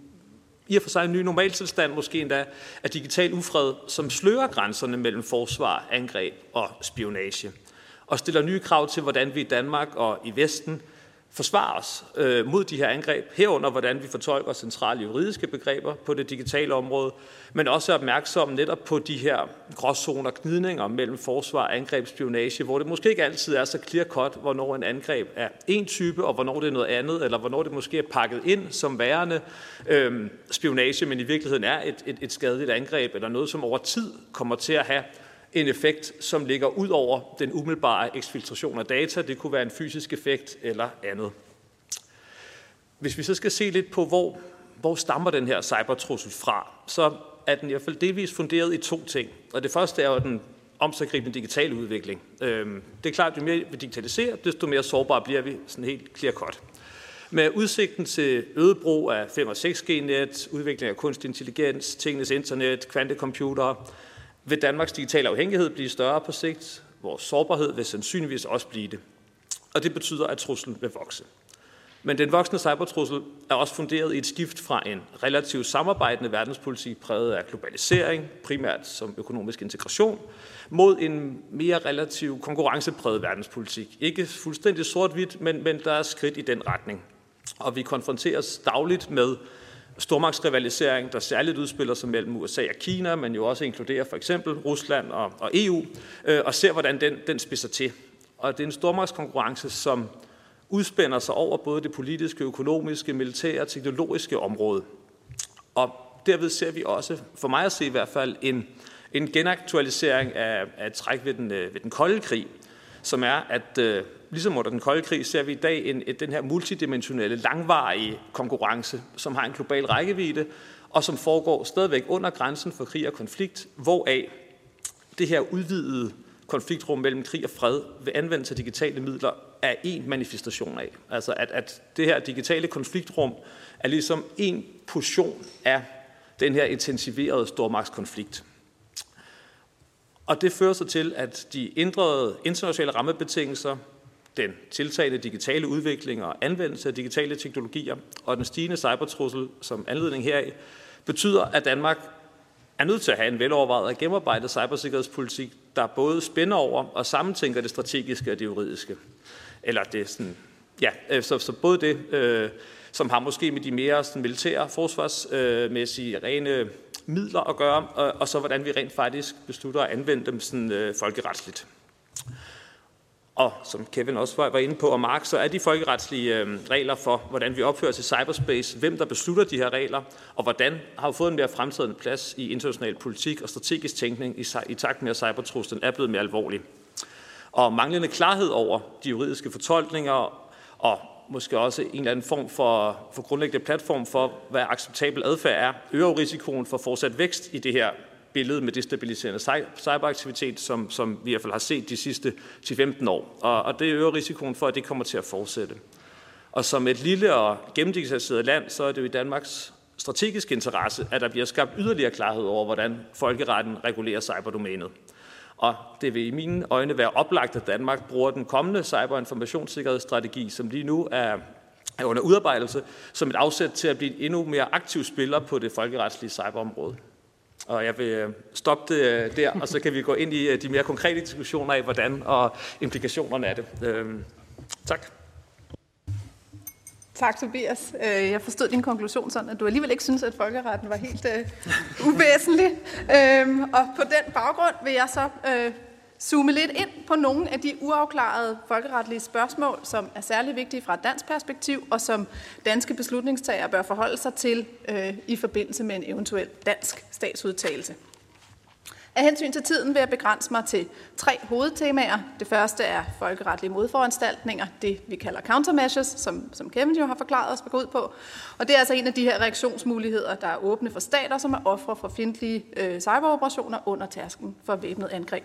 [SPEAKER 7] i og for sig en ny normaltilstand, måske endda af digital ufred, som slører grænserne mellem forsvar, angreb og spionage og stiller nye krav til, hvordan vi i Danmark og i Vesten forsvarer os øh, mod de her angreb, herunder hvordan vi fortolker centrale juridiske begreber på det digitale område, men også er opmærksomme netop på de her gråzoner, knidninger mellem forsvar, og angrebsspionage, hvor det måske ikke altid er så clear cut, hvornår en angreb er en type, og hvornår det er noget andet, eller hvornår det måske er pakket ind som værende øh, spionage, men i virkeligheden er et, et, et skadeligt angreb, eller noget, som over tid kommer til at have en effekt, som ligger ud over den umiddelbare eksfiltration af data. Det kunne være en fysisk effekt eller andet. Hvis vi så skal se lidt på, hvor, hvor stammer den her cybertrussel fra, så er den i hvert fald delvis funderet i to ting. Og det første er jo den omsaggribende digitale udvikling. Øhm, det er klart, at jo mere vi digitaliserer, desto mere sårbare bliver vi sådan helt clear cut. Med udsigten til øget brug af 5- og 6G-net, udvikling af kunstig intelligens, tingenes internet, kvantecomputere, vil Danmarks digitale afhængighed blive større på sigt. Vores sårbarhed vil sandsynligvis også blive det. Og det betyder, at truslen vil vokse. Men den voksende cybertrussel er også funderet i et skift fra en relativt samarbejdende verdenspolitik præget af globalisering, primært som økonomisk integration, mod en mere relativ konkurrencepræget verdenspolitik. Ikke fuldstændig sort-hvidt, men, men der er skridt i den retning. Og vi konfronteres dagligt med stormagtsrivalisering, der særligt udspiller sig mellem USA og Kina, men jo også inkluderer for eksempel Rusland og, og EU, øh, og ser, hvordan den, den spidser til. Og det er en stormagtskonkurrence, som udspænder sig over både det politiske, økonomiske, militære og teknologiske område. Og derved ser vi også, for mig at se i hvert fald, en, en genaktualisering af, af et træk ved den, øh, ved den kolde krig, som er, at øh, ligesom under den kolde krig, ser vi i dag en, den her multidimensionelle, langvarige konkurrence, som har en global rækkevidde, og som foregår stadigvæk under grænsen for krig og konflikt, hvoraf det her udvidede konfliktrum mellem krig og fred ved anvendelse af digitale midler er en manifestation af. Altså at, at det her digitale konfliktrum er ligesom en portion af den her intensiverede stormagtskonflikt. Og det fører så til, at de ændrede internationale rammebetingelser, den tiltagende digitale udvikling og anvendelse af digitale teknologier og den stigende cybertrussel som anledning heraf, betyder, at Danmark er nødt til at have en velovervejet og gennemarbejdet cybersikkerhedspolitik, der både spænder over og sammentænker det strategiske og det juridiske. Eller det sådan, ja, øh, så, så både det, øh, som har måske med de mere sådan, militære, forsvarsmæssige, øh, rene midler at gøre, og, og så hvordan vi rent faktisk beslutter at anvende dem sådan, øh, folkeretsligt. Og som Kevin også var inde på, og Mark, så er de folkeretslige øh, regler for, hvordan vi opfører os i cyberspace, hvem der beslutter de her regler, og hvordan har fået en mere fremtrædende plads i international politik og strategisk tænkning i, i takt med, at cybertruslen er blevet mere alvorlig. Og manglende klarhed over de juridiske fortolkninger og måske også en eller anden form for, for grundlæggende platform for, hvad acceptabel adfærd er, øger risikoen for fortsat vækst i det her billede med destabiliserende cyberaktivitet, som, som vi i hvert fald har set de sidste 10-15 år. Og, og det øger risikoen for, at det kommer til at fortsætte. Og som et lille og gennemdigitaliseret land, så er det jo i Danmarks strategiske interesse, at der bliver skabt yderligere klarhed over, hvordan folkeretten regulerer cyberdomænet. Og det vil i mine øjne være oplagt, at Danmark bruger den kommende cyberinformationssikkerhedsstrategi, som lige nu er er under udarbejdelse, som et afsæt til at blive en endnu mere aktiv spiller på det folkeretslige cyberområde. Og jeg vil øh, stoppe det øh, der, og så kan vi gå ind i øh, de mere konkrete diskussioner af, hvordan og implikationerne af det. Øhm, tak.
[SPEAKER 8] Tak, Tobias. Jeg forstod din konklusion sådan, at du alligevel ikke synes, at folkeretten var helt uh, uvæsentlig. Øhm, og på den baggrund vil jeg så uh, zoome lidt ind på nogle af de uafklarede folkeretlige spørgsmål, som er særlig vigtige fra et dansk perspektiv, og som danske beslutningstagere bør forholde sig til øh, i forbindelse med en eventuel dansk statsudtagelse. Af hensyn til tiden vil jeg begrænse mig til tre hovedtemaer. Det første er folkeretlige modforanstaltninger, det vi kalder countermeasures, som, som Kevin jo har forklaret os, hvad går ud på. Og det er altså en af de her reaktionsmuligheder, der er åbne for stater, som er ofre for fjendtlige øh, cyberoperationer under tærsken for væbnet angreb.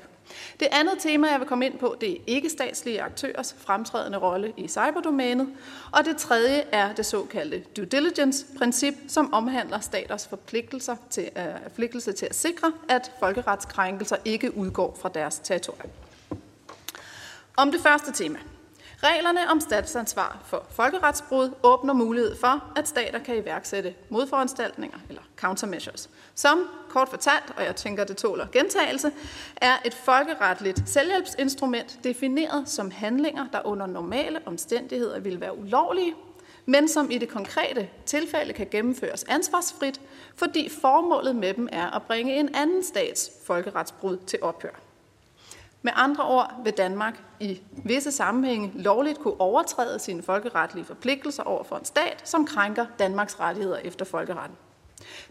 [SPEAKER 8] Det andet tema, jeg vil komme ind på, det er ikke-statslige aktørers fremtrædende rolle i cyberdomænet. Og det tredje er det såkaldte due diligence-princip, som omhandler staters forpligtelser til, øh, forpligtelse til at sikre, at folkeretskrænkelser ikke udgår fra deres territorium. Om det første tema – Reglerne om statsansvar for folkeretsbrud åbner mulighed for, at stater kan iværksætte modforanstaltninger eller countermeasures, som kort fortalt, og jeg tænker, det tåler gentagelse, er et folkeretligt selvhjælpsinstrument defineret som handlinger, der under normale omstændigheder vil være ulovlige, men som i det konkrete tilfælde kan gennemføres ansvarsfrit, fordi formålet med dem er at bringe en anden stats folkeretsbrud til ophør. Med andre ord vil Danmark i visse sammenhænge lovligt kunne overtræde sine folkeretlige forpligtelser over for en stat, som krænker Danmarks rettigheder efter folkeretten.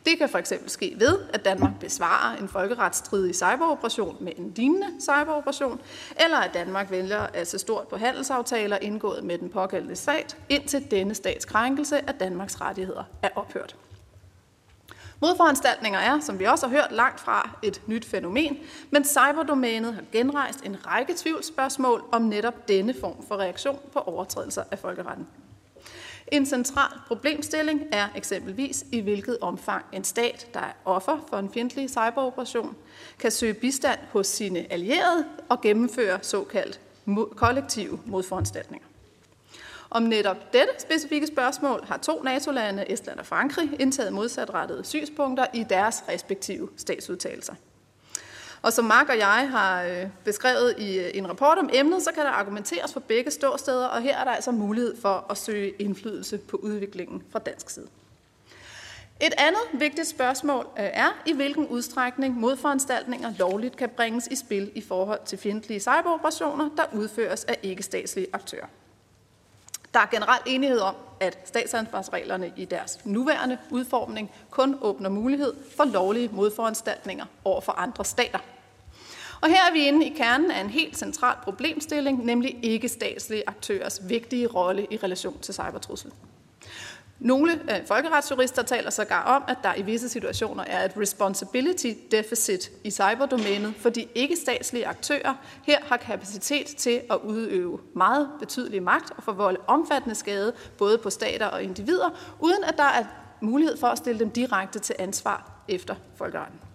[SPEAKER 8] Det kan for eksempel ske ved, at Danmark besvarer en folkeretsstridig cyberoperation med en lignende cyberoperation, eller at Danmark vælger at se stort på handelsaftaler indgået med den pågældende stat, indtil denne stats krænkelse af Danmarks rettigheder er ophørt. Modforanstaltninger er, som vi også har hørt, langt fra et nyt fænomen, men cyberdomænet har genrejst en række tvivlsspørgsmål om netop denne form for reaktion på overtrædelser af folkeretten. En central problemstilling er eksempelvis, i hvilket omfang en stat, der er offer for en fjendtlig cyberoperation, kan søge bistand hos sine allierede og gennemføre såkaldt kollektive modforanstaltninger. Om netop dette specifikke spørgsmål har to NATO-lande, Estland og Frankrig, indtaget modsatrettede synspunkter i deres respektive statsudtalelser. Og som Mark og jeg har øh, beskrevet i øh, en rapport om emnet, så kan der argumenteres for begge ståsteder, og her er der altså mulighed for at søge indflydelse på udviklingen fra dansk side. Et andet vigtigt spørgsmål øh, er, i hvilken udstrækning modforanstaltninger lovligt kan bringes i spil i forhold til fjendtlige cyberoperationer, der udføres af ikke-statslige aktører. Der er generelt enighed om, at statsansvarsreglerne i deres nuværende udformning kun åbner mulighed for lovlige modforanstaltninger over for andre stater. Og her er vi inde i kernen af en helt central problemstilling, nemlig ikke-statslige aktørers vigtige rolle i relation til cybertruslen. Nogle øh, folkeretsjurister taler sågar om, at der i visse situationer er et responsibility deficit i cyberdomænet, fordi ikke-statslige aktører her har kapacitet til at udøve meget betydelig magt og forvolde omfattende skade både på stater og individer, uden at der er mulighed for at stille dem direkte til ansvar efter folkeretten.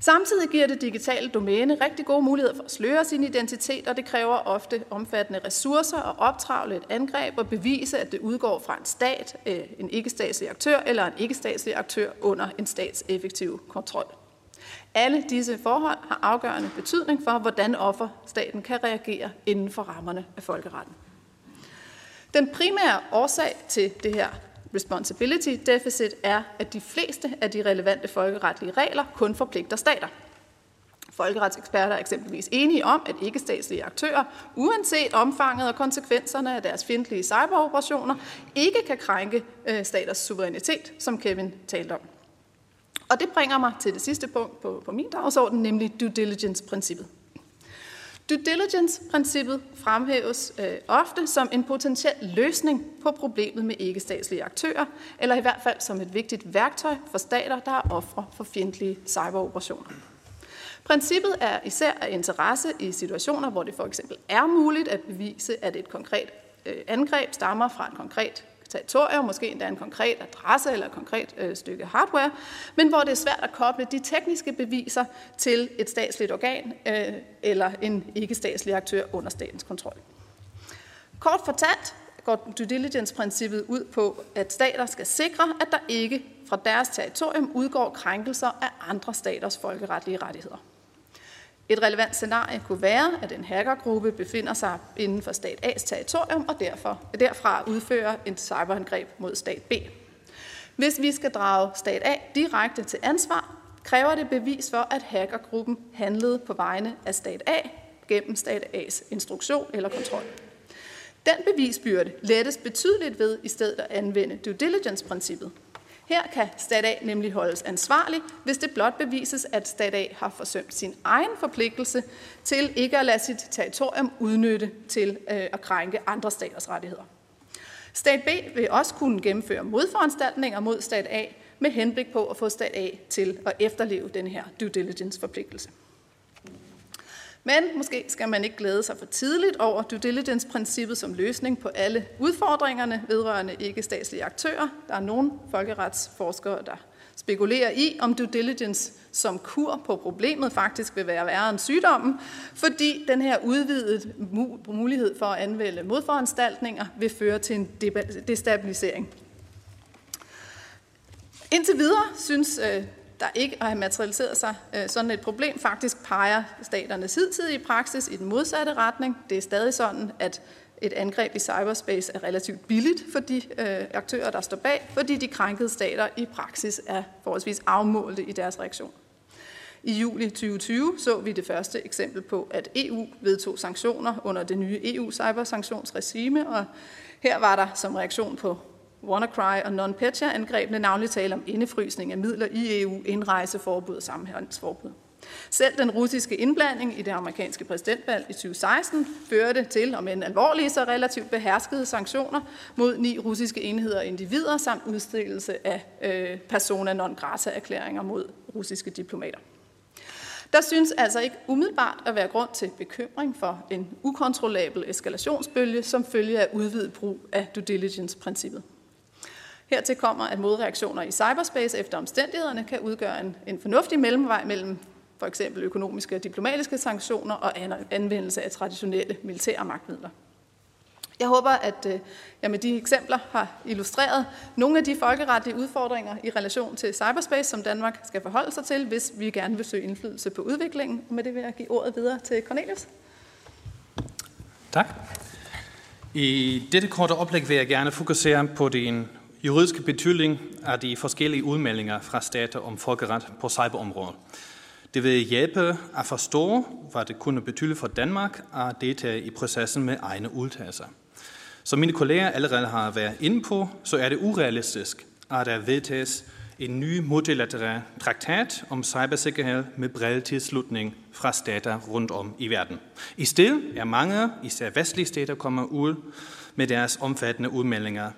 [SPEAKER 8] Samtidig giver det digitale domæne rigtig gode muligheder for at sløre sin identitet, og det kræver ofte omfattende ressourcer at optravle et angreb og bevise, at det udgår fra en stat, øh, en ikke-statslig aktør eller en ikke-statslig aktør under en stats effektive kontrol. Alle disse forhold har afgørende betydning for, hvordan offerstaten kan reagere inden for rammerne af folkeretten. Den primære årsag til det her responsibility deficit er, at de fleste af de relevante folkeretlige regler kun forpligter stater. Folkeretseksperter er eksempelvis enige om, at ikke-statslige aktører, uanset omfanget og konsekvenserne af deres fjendtlige cyberoperationer, ikke kan krænke øh, staters suverænitet, som Kevin talte om. Og det bringer mig til det sidste punkt på, på min dagsorden, nemlig due diligence-princippet. Due diligence-princippet fremhæves øh, ofte som en potentiel løsning på problemet med ikke-statslige aktører, eller i hvert fald som et vigtigt værktøj for stater, der er ofre for fjendtlige cyberoperationer. Princippet er især af interesse i situationer, hvor det for eksempel er muligt at bevise, at et konkret øh, angreb stammer fra et konkret territorium, måske endda en konkret adresse eller et konkret øh, stykke hardware, men hvor det er svært at koble de tekniske beviser til et statsligt organ øh, eller en ikke-statslig aktør under statens kontrol. Kort fortalt går due diligence-princippet ud på, at stater skal sikre, at der ikke fra deres territorium udgår krænkelser af andre staters folkeretlige rettigheder. Et relevant scenarie kunne være, at en hackergruppe befinder sig inden for stat A's territorium og derfor, derfra udfører et cyberangreb mod stat B. Hvis vi skal drage stat A direkte til ansvar, kræver det bevis for, at hackergruppen handlede på vegne af stat A gennem stat A's instruktion eller kontrol. Den bevisbyrde lettes betydeligt ved i stedet at anvende due diligence-princippet, her kan stat A nemlig holdes ansvarlig, hvis det blot bevises, at stat A har forsømt sin egen forpligtelse til ikke at lade sit territorium udnytte til øh, at krænke andre staters rettigheder. Stat B vil også kunne gennemføre modforanstaltninger mod stat A med henblik på at få stat A til at efterleve den her due diligence forpligtelse. Men måske skal man ikke glæde sig for tidligt over due diligence-princippet som løsning på alle udfordringerne vedrørende ikke-statslige aktører. Der er nogle folkeretsforskere, der spekulerer i, om due diligence som kur på problemet faktisk vil være værre end sygdommen, fordi den her udvidede mulighed for at anvende modforanstaltninger vil føre til en destabilisering. Indtil videre synes øh, der ikke har materialiseret sig øh, sådan et problem. Faktisk peger staternes hidtidige praksis i den modsatte retning. Det er stadig sådan, at et angreb i cyberspace er relativt billigt for de øh, aktører, der står bag, fordi de krænkede stater i praksis er forholdsvis afmålte i deres reaktion. I juli 2020 så vi det første eksempel på, at EU vedtog sanktioner under det nye EU-cybersanktionsregime, og her var der som reaktion på WannaCry og NotPetya-angrebene navnlig tale om indefrysning af midler i EU, indrejseforbud og samhandelsforbud. Selv den russiske indblanding i det amerikanske præsidentvalg i 2016 førte til, om en alvorlige så relativt beherskede sanktioner mod ni russiske enheder og individer, samt udstillelse af øh, persona non grata-erklæringer mod russiske diplomater. Der synes altså ikke umiddelbart at være grund til bekymring for en ukontrollabel eskalationsbølge som følge af udvidet brug af due diligence-princippet. Hertil kommer, at modreaktioner i cyberspace efter omstændighederne kan udgøre en, en fornuftig mellemvej mellem for eksempel økonomiske og diplomatiske sanktioner og anvendelse af traditionelle militære magtmidler. Jeg håber, at øh, jeg med de eksempler har illustreret nogle af de folkeretlige udfordringer i relation til cyberspace, som Danmark skal forholde sig til, hvis vi gerne vil søge indflydelse på udviklingen. Og med det vil jeg give ordet videre til Cornelius.
[SPEAKER 9] Tak. I dette korte oplæg vil jeg gerne fokusere på den juridiske betydning af de forskellige udmeldinger fra stater om folkeret på cyberområdet. Det vil hjælpe at forstå, hvad det kunne betyde for Danmark at deltage i processen med egne udtalelser. Som mine kolleger allerede har været inde på, så er det urealistisk, at der vedtages en ny multilateral traktat om cybersikkerhed med bred tilslutning fra stater rundt om i verden. I stedet er mange, især vestlige stater, kommet ud med deres omfattende udmeldinger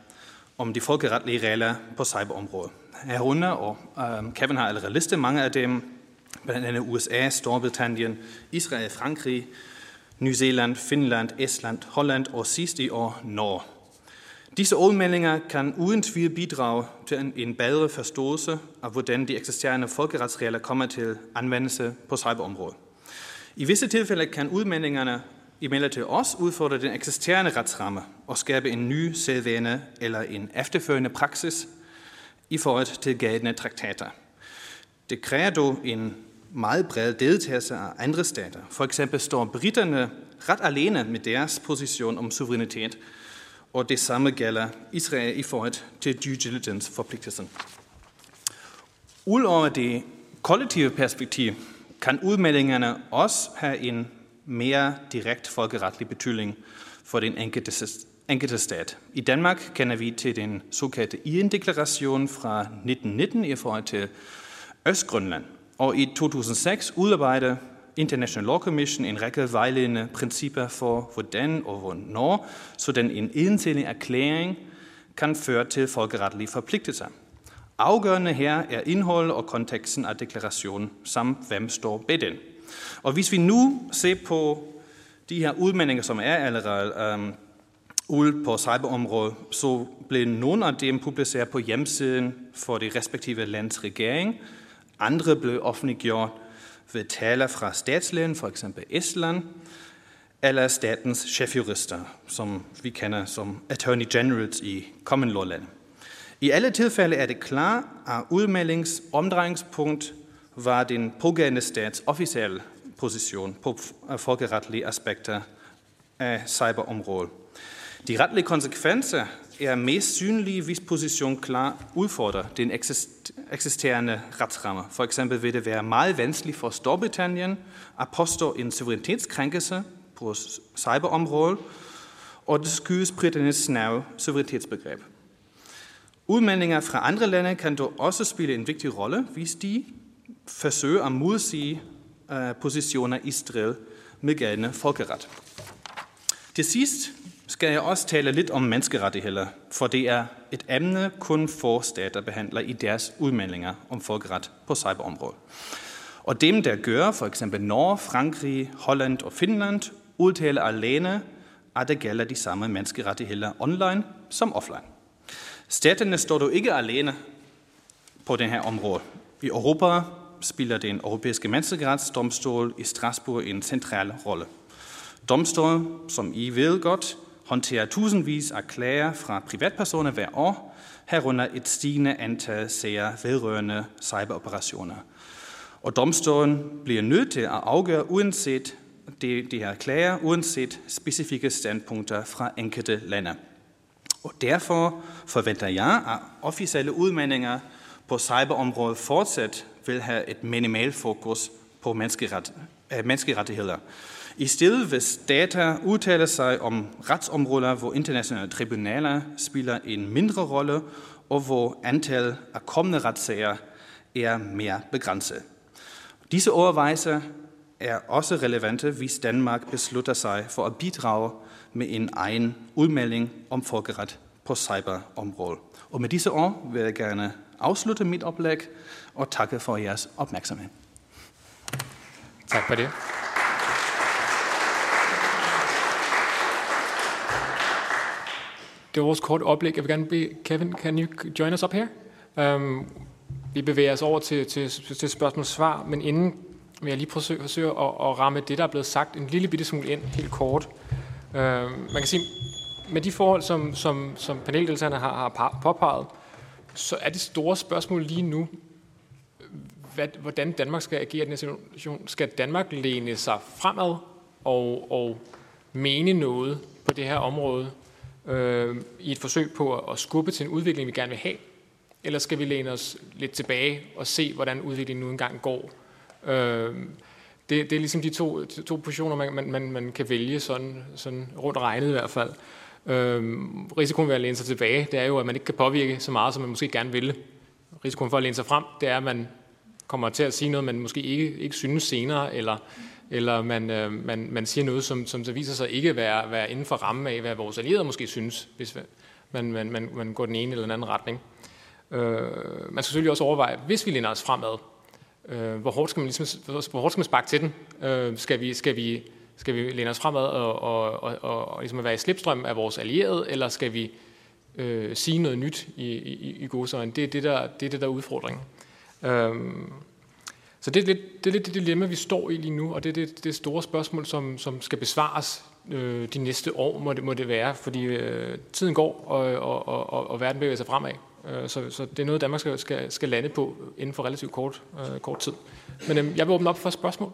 [SPEAKER 9] om de folkeretlige regler på cyberområdet. Herunder, og øh, Kevin har allerede listet mange af dem, blandt andet USA, Storbritannien, Israel, Frankrig, New Zealand, Finland, Estland, Holland og sidst i år Norge. Disse udmeldinger kan uden tvivl bidrage til en, en bedre forståelse af, hvordan de eksisterende folkeretsregler kommer til anvendelse på cyberområdet. I visse tilfælde kan udmeldingerne imidlertid også udfordre den eksisterende retsramme og skabe en ny sædvane eller en efterførende praksis i forhold til gældende traktater. Det kræver dog en meget bred deltagelse af andre stater. For eksempel står britterne ret alene med deres position om suverænitet, og det samme gælder Israel i forhold til due diligence-forpligtelsen. Udover det kollektive perspektiv kan udmeldingerne også have en mere direkte folkeretlig betydning for den enkelte, enkelte stat. I Danmark kender vi til den såkaldte IN-deklaration fra 1919 i forhold til Østgrønland. Og i 2006 udarbejdede International Law Commission en række vejledende principper for, hvordan og hvornår, sådan en ensidig erklæring kan føre til folkeretlige forpligtelser. Afgørende her er indhold og konteksten af deklarationen, samt hvem står bag den. Og hvis vi nu ser på de her udmeldinger, som er allerede um, ude på cyberområdet, så blev nogle af dem publiceret på hjemmesiden for de respektive lands regering. Andre blev offentliggjort ved taler fra statslægen, for eksempel Estland, eller statens chefjurister, som vi kender som Attorney Generals i common law land. I alle tilfælde er det klart, at udmeldings omdrejningspunkt var den pågældende stats officielle position på folkeretlige aspekter af cyberområdet. De retlige konsekvenser er mest synlige, hvis position klar udfordrer den eksisterende retsramme. For eksempel vil det være meget vanskeligt for Storbritannien at påstå en suverænitetskrænkelse på cyberområdet, og det skyldes britternes snæve suverænitetsbegreb. Udmeldinger fra andre lande kan dog også spille en vigtig rolle, hvis de forsøger at modsige Øh, positioner i strid med gældende folkeret. Til sidst skal jeg også tale lidt om menneskerettigheder, for det er et emne, kun få stater behandler i deres udmeldinger om folkeret på cyberområdet. Og dem, der gør, for eksempel Norge, Frankrig, Holland og Finland, udtaler alene, at det gælder de samme menneskerettigheder online som offline. Staterne står dog ikke alene på det her område. I Europa spiller den europæiske menneskerettighedsdomstol i Strasbourg en central rolle. Domstolen, som I ved godt, håndterer tusindvis af klager fra privatpersoner hver år, herunder et stigende antal sager vedrørende cyberoperationer. Og domstolen bliver nødt til at afgøre uanset de, de her klager, uanset specifikke standpunkter fra enkelte lande. Og derfor forventer jeg, at officielle udmeldinger på cyberområdet fortsat vil have et minimal fokus på menneskeret, øh, menneskerettigheder. I stedet vil stater udtale sig om retsområder, hvor internationale tribunaler spiller en mindre rolle, og hvor antallet af kommende retssager er mere begrænset. Disse overvejelser er også relevante, hvis Danmark beslutter sig for at bidrage med en egen udmelding om folkeret på cyberområdet. Og med disse ord vil jeg gerne afslutte mit oplæg og takke for jeres opmærksomhed.
[SPEAKER 2] Tak for det. Det var vores kort oplæg. Jeg vil gerne bede Kevin, can you join us up here? Um, vi bevæger os over til, til, til spørgsmål og svar, men inden vil jeg lige forsøge, forsøge at, at ramme det, der er blevet sagt en lille bitte smule ind, helt kort. Uh, man kan sige, med de forhold, som, som, som paneldeltagerne har, har påpeget, så er det store spørgsmål lige nu, hvad, hvordan Danmark skal agere i den her situation. Skal Danmark læne sig fremad og, og mene noget på det her område, øh, i et forsøg på at skubbe til en udvikling, vi gerne vil have? Eller skal vi læne os lidt tilbage og se, hvordan udviklingen nu engang går? Øh, det, det er ligesom de to, to positioner, man, man, man kan vælge sådan, sådan rundt regnet i hvert fald. Øh, risikoen ved at læne sig tilbage, det er jo, at man ikke kan påvirke så meget, som man måske gerne ville. Risikoen for at læne sig frem, det er, at man kommer til at sige noget, man måske ikke, ikke synes senere, eller eller man, øh, man, man siger noget, som, som så viser sig ikke at være, være inden for rammen af, hvad vores allierede måske synes, hvis man, man, man, man går den ene eller den anden retning. Øh, man skal selvfølgelig også overveje, hvis vi læner os fremad, øh, hvor, hårdt skal man ligesom, hvor hårdt skal man sparke til den? Øh, skal, vi, skal, vi, skal vi læne os fremad og, og, og, og, og ligesom være i slipstrøm af vores allierede, eller skal vi øh, sige noget nyt i, i, i godsøjne? Det er det, der, det er det, der er udfordringen. Øhm, så det er, lidt, det er lidt det dilemma, vi står i lige nu, og det er det, det store spørgsmål, som, som skal besvares øh, de næste år, må det, må det være, fordi øh, tiden går, og, og, og, og verden bevæger sig fremad. Øh, så, så det er noget, Danmark skal, skal, skal lande på inden for relativt kort, øh, kort tid. Men øh, jeg vil åbne op for spørgsmål.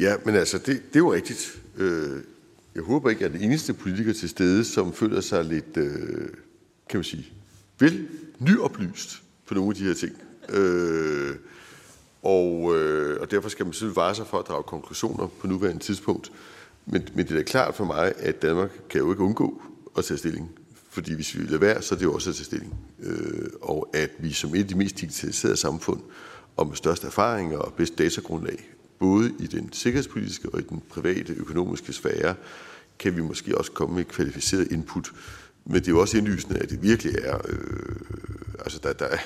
[SPEAKER 1] Ja, men altså, det, det er jo rigtigt. Øh, jeg håber ikke, at den eneste politiker til stede, som føler sig lidt øh, kan man sige, vel nyoplyst på nogle af de her ting. Øh, og, øh, og derfor skal man selvfølgelig vare sig for at drage konklusioner på nuværende tidspunkt. Men, men det er da klart for mig, at Danmark kan jo ikke undgå at tage stilling. Fordi hvis vi lader være, så er det jo også at tage stilling. Øh, og at vi som et af de mest digitaliserede samfund, og med størst erfaringer og bedst datagrundlag, både i den sikkerhedspolitiske og i den private økonomiske sfære, kan vi måske også komme med kvalificeret input. Men det er jo også indlysende, at det virkelig er, øh, altså der, der er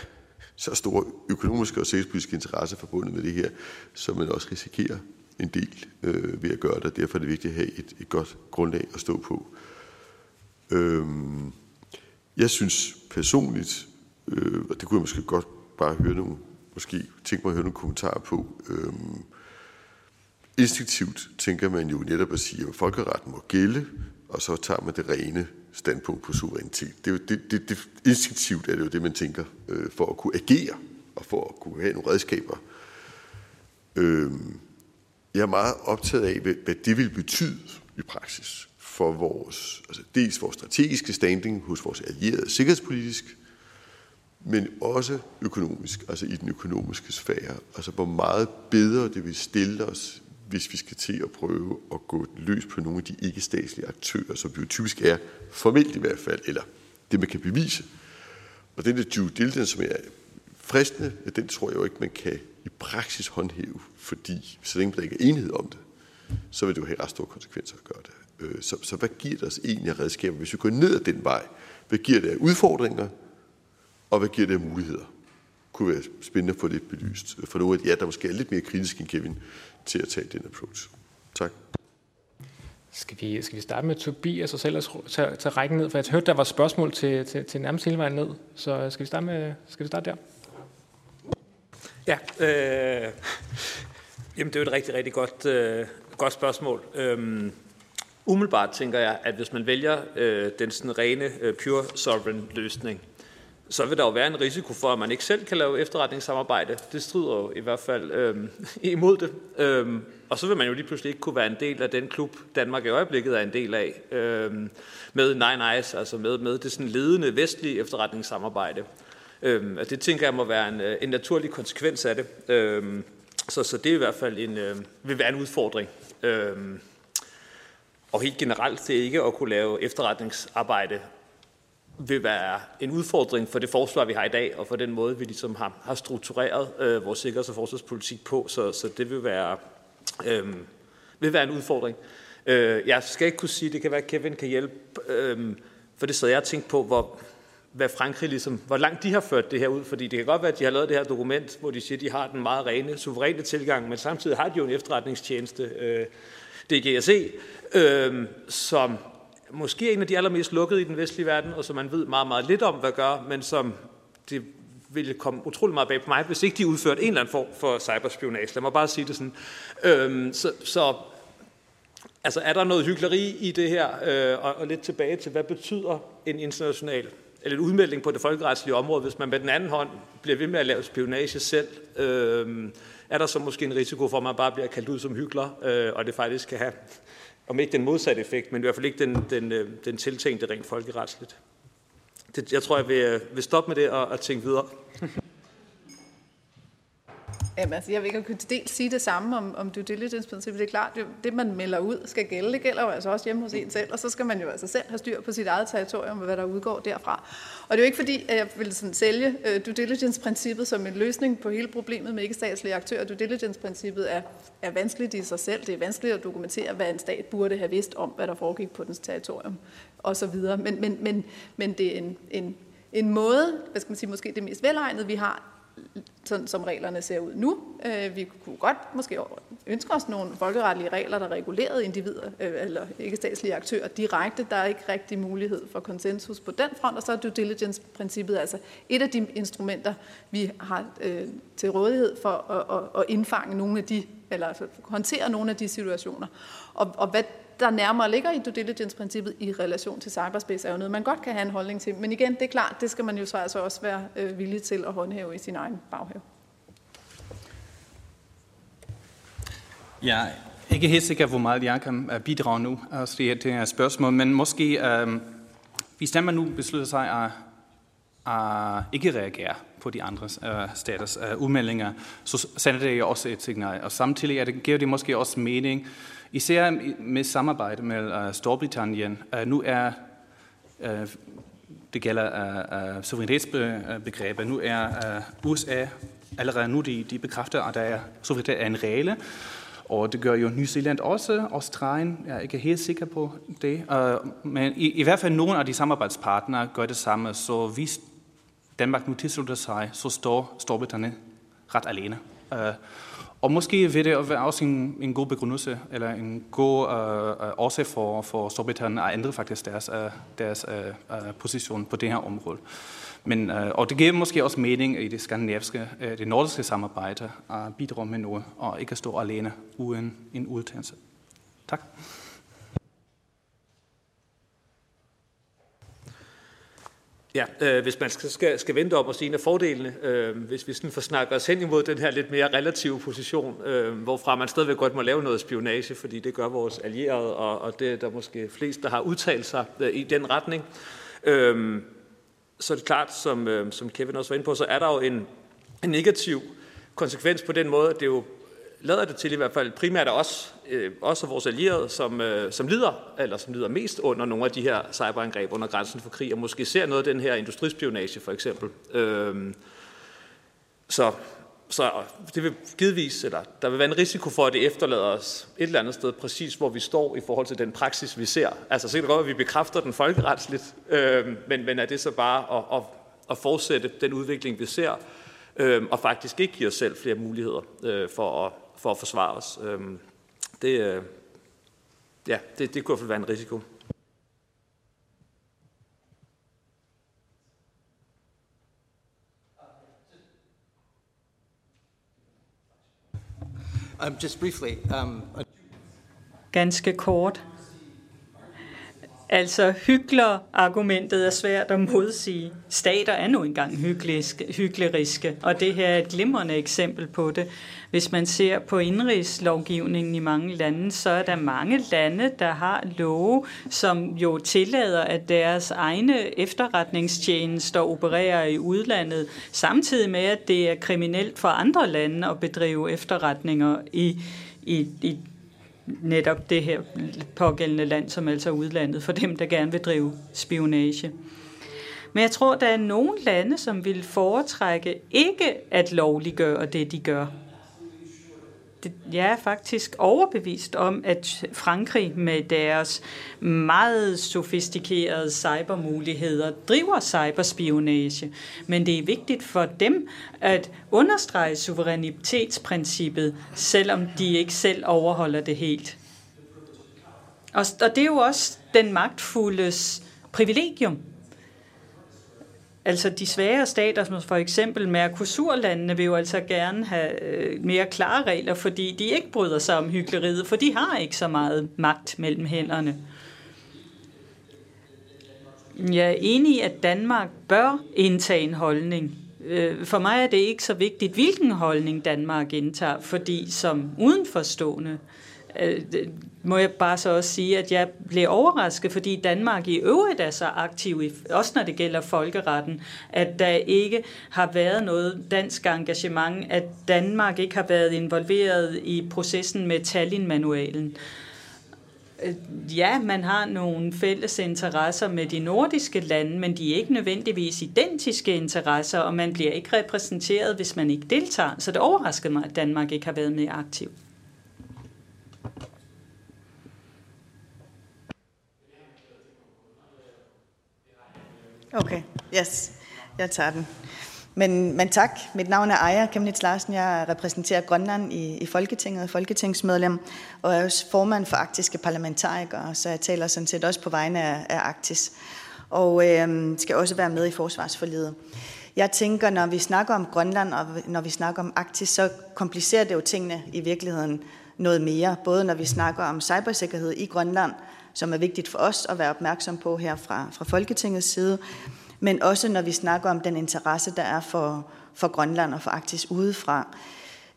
[SPEAKER 1] så store økonomiske og sikkerhedspolitiske interesser forbundet med det her, som man også risikerer en del øh, ved at gøre det. Derfor er det vigtigt at have et, et godt grundlag at stå på. Øhm, jeg synes personligt, øh, og det kunne jeg måske godt bare høre nogle, måske tænke mig at høre nogle kommentarer på, øh, instinktivt tænker man jo netop at sige, at folkeretten må gælde, og så tager man det rene standpunkt på suverænitet. Det, er jo, det, det, det, instinktivt er det jo det, man tænker, øh, for at kunne agere, og for at kunne have nogle redskaber. Øh, jeg er meget optaget af, hvad, hvad det vil betyde i praksis for vores, altså dels vores strategiske standing hos vores allierede sikkerhedspolitisk, men også økonomisk, altså i den økonomiske sfære. Altså hvor meget bedre det vil stille os, hvis vi skal til at prøve at gå løs på nogle af de ikke-statslige aktører, som jo typisk er, formelt i hvert fald, eller det man kan bevise. Og den der due diligence, som er fristende, den tror jeg jo ikke, man kan i praksis håndhæve, fordi så længe der ikke er enighed om det, så vil det jo have ret store konsekvenser at gøre det. Øh, så, så hvad giver det os egentlig af redskaber, hvis vi går ned ad den vej? Hvad giver det af udfordringer, og hvad giver det af muligheder? Det kunne være spændende at få det belyst for nogle af de ja, der måske er lidt mere kritiske end Kevin til at tage den approach. Tak.
[SPEAKER 2] Skal vi, skal vi starte med Tobias og så ellers tage, tage rækken ned? For jeg hørte, der var spørgsmål til, til, til nærmest hele vejen ned. Så skal vi starte, med, skal vi starte der?
[SPEAKER 7] Ja, øh, jamen det er jo et rigtig, rigtig godt, øh, godt spørgsmål. Øhm, umiddelbart tænker jeg, at hvis man vælger øh, den sådan rene øh, pure sovereign løsning, så vil der jo være en risiko for, at man ikke selv kan lave efterretningssamarbejde. Det strider jo i hvert fald øhm, imod det. Øhm, og så vil man jo lige pludselig ikke kunne være en del af den klub, Danmark i øjeblikket er en del af, øhm, med Nine Eyes, altså med, med det sådan ledende vestlige efterretningssamarbejde. Øhm, og det tænker jeg må være en, øh, en naturlig konsekvens af det. Øhm, så, så det er i hvert fald en, øh, vil være en udfordring. Øhm, og helt generelt, det er ikke at kunne lave efterretningsarbejde vil være en udfordring for det forsvar, vi har i dag, og for den måde, vi ligesom har, har struktureret øh, vores sikkerheds- og forsvarspolitik på. Så, så det vil være, øh, vil være en udfordring. Øh, jeg skal ikke kunne sige, det kan være, at Kevin kan hjælpe, øh, for det sad jeg og tænkte på, hvor, hvad Frankrig ligesom, hvor langt de har ført det her ud, fordi det kan godt være, at de har lavet det her dokument, hvor de siger, at de har den meget rene, suveræne tilgang, men samtidig har de jo en efterretningstjeneste, øh, DGSE, øh, som måske er en af de allermest lukkede i den vestlige verden, og som man ved meget, meget lidt om, hvad gør, men som det ville komme utrolig meget bag på mig, hvis ikke de udførte en eller anden form for cyberspionage. Lad mig bare sige det sådan. Øhm, så, så altså, er der noget hyggeleri i det her? Øh, og, og lidt tilbage til, hvad betyder en international eller en udmelding på det folkeretslige område, hvis man med den anden hånd bliver ved med at lave spionage selv? Øh, er der så måske en risiko for, at man bare bliver kaldt ud som hyggelig, øh, og det faktisk kan have om ikke den modsatte effekt, men i hvert fald ikke den, den, øh, den tiltænkte rent folkeretsligt. Det, jeg tror, jeg vil, øh, vil stoppe med det og, og tænke videre.
[SPEAKER 8] Jamen, altså, jeg vil ikke kunne til dels sige det samme om, om due diligence-princippet. Det er klart, det, det man melder ud skal gælde. Det gælder jo altså også hjemme hos en selv, og så skal man jo altså selv have styr på sit eget territorium, og hvad der udgår derfra. Og det er jo ikke fordi, at jeg vil sådan sælge uh, due diligence-princippet som en løsning på hele problemet med ikke-statslige aktører. Due diligence-princippet er, er vanskeligt i sig selv. Det er vanskeligt at dokumentere, hvad en stat burde have vidst om, hvad der foregik på dens territorium, og så videre. Men, men, men, men det er en, en, en måde, hvad skal man sige, måske det mest velegnede, vi har sådan som reglerne ser ud nu. Øh, vi kunne godt måske ønske os nogle folkeretlige regler, der regulerede individer øh, eller ikke statslige aktører direkte. Der er ikke rigtig mulighed for konsensus på den front, og så er due diligence-princippet altså et af de instrumenter, vi har øh, til rådighed for at, at, at indfange nogle af de, eller altså håndtere nogle af de situationer. Og, og hvad der nærmere ligger i due diligence-princippet i relation til cyberspace, er jo noget, man godt kan have en holdning til. Men igen, det er klart, det skal man jo så altså også være øh, villig til at håndhæve i sin egen baghave.
[SPEAKER 9] Jeg er ikke helt sikker, hvor meget jeg kan øh, bidrage nu øh, altså det, det her spørgsmål, men måske, øh, hvis man nu beslutter sig at at ikke reagere på de andre øh, staters øh, udmeldinger, så sender det jo også et signal. Og samtidig er det, giver det måske også mening, især med samarbejde med uh, Storbritannien. Uh, nu er, uh, det gælder uh, uh, suverænitetsbegrebet, nu er uh, USA allerede nu, de, de bekræfter, at der er suverænitet er en regel, og det gør jo New Zealand også, Australien, jeg er ikke helt sikker på det. Uh, men i, i hvert fald nogle af de samarbejdspartnere gør det samme, så hvis Danmark nu tilslutter sig, så står Storbritannien ret alene. Uh, og måske vil det være også en, en god begrundelse, eller en god øh, øh årsag for, for Storbritannien at ændre faktisk deres, uh, deres øh, øh, position på det her område. Men, øh, og det giver måske også mening i det skandinaviske, øh, det nordiske samarbejde at bidrage med noget, og ikke at stå alene uden en udtalelse. Tak.
[SPEAKER 7] Ja, øh, hvis man skal, skal, skal vente op og sige en af fordelene, øh, hvis vi sådan får snakket os hen imod den her lidt mere relative position, øh, hvorfra man stadigvæk godt må lave noget spionage, fordi det gør vores allierede, og, og det er der måske flest, der har udtalt sig øh, i den retning. Øh, så er det klart, som, øh, som Kevin også var inde på, så er der jo en, en negativ konsekvens på den måde, at det jo lader det til i hvert fald primært af os, øh, også vores allierede, som, øh, som lider, eller som lider mest under nogle af de her cyberangreb under grænsen for krig, og måske ser noget af den her industrispionage for eksempel. Øh, så, så det vil givetvis, eller der vil være en risiko for, at det efterlader os et eller andet sted præcis, hvor vi står i forhold til den praksis, vi ser. Altså så kan det godt at vi bekræfter den folkeretsligt, øh, men, men er det så bare at, at, at fortsætte den udvikling, vi ser, øh, og faktisk ikke give os selv flere muligheder øh, for at for at forsvare os. Øhm, det, øh, ja, det, det kunne i hvert fald være en risiko.
[SPEAKER 3] Um, just briefly, um, Ganske kort. Altså, hykler-argumentet er svært at modsige. Stater er nu engang hykleriske, og det her er et glimrende eksempel på det. Hvis man ser på indrigslovgivningen i mange lande, så er der mange lande, der har love, som jo tillader, at deres egne efterretningstjenester opererer i udlandet, samtidig med, at det er kriminelt for andre lande at bedrive efterretninger i, i, i netop det her pågældende land, som altså er udlandet, for dem, der gerne vil drive spionage. Men jeg tror, der er nogle lande, som vil foretrække ikke at lovliggøre det, de gør jeg er faktisk overbevist om, at Frankrig med deres meget sofistikerede cybermuligheder driver cyberspionage. Men det er vigtigt for dem at understrege suverænitetsprincippet, selvom de ikke selv overholder det helt. Og det er jo også den magtfuldes privilegium. Altså de svære stater, som for eksempel Mercosur-landene, vil jo altså gerne have øh, mere klare regler, fordi de ikke bryder sig om hyggeleriet, for de har ikke så meget magt mellem hænderne. Jeg er enig i, at Danmark bør indtage en holdning. Øh, for mig er det ikke så vigtigt, hvilken holdning Danmark indtager, fordi som udenforstående øh, Øh, må jeg bare så også sige, at jeg blev overrasket, fordi Danmark i øvrigt er så aktiv, også når det gælder folkeretten, at der ikke har været noget dansk engagement, at Danmark ikke har været involveret i processen med Tallinn-manualen. Øh, ja, man har nogle fælles interesser med de nordiske lande, men de er ikke nødvendigvis identiske interesser, og man bliver ikke repræsenteret, hvis man ikke deltager. Så det overraskede mig, at Danmark ikke har været mere aktiv.
[SPEAKER 10] Okay, yes, jeg tager den. Men, men tak. Mit navn er Aja Kemnitz Larsen. Jeg repræsenterer Grønland i, i Folketinget, folketingsmedlem, og er også formand for arktiske parlamentarikere, så jeg taler sådan set også på vegne af, af Arktis. Og øh, skal også være med i forsvarsforlidet. Jeg tænker, når vi snakker om Grønland og når vi snakker om Arktis, så komplicerer det jo tingene i virkeligheden noget mere. Både når vi snakker om cybersikkerhed i Grønland, som er vigtigt for os at være opmærksom på her fra, fra Folketingets side, men også når vi snakker om den interesse, der er for, for Grønland og for Arktis udefra.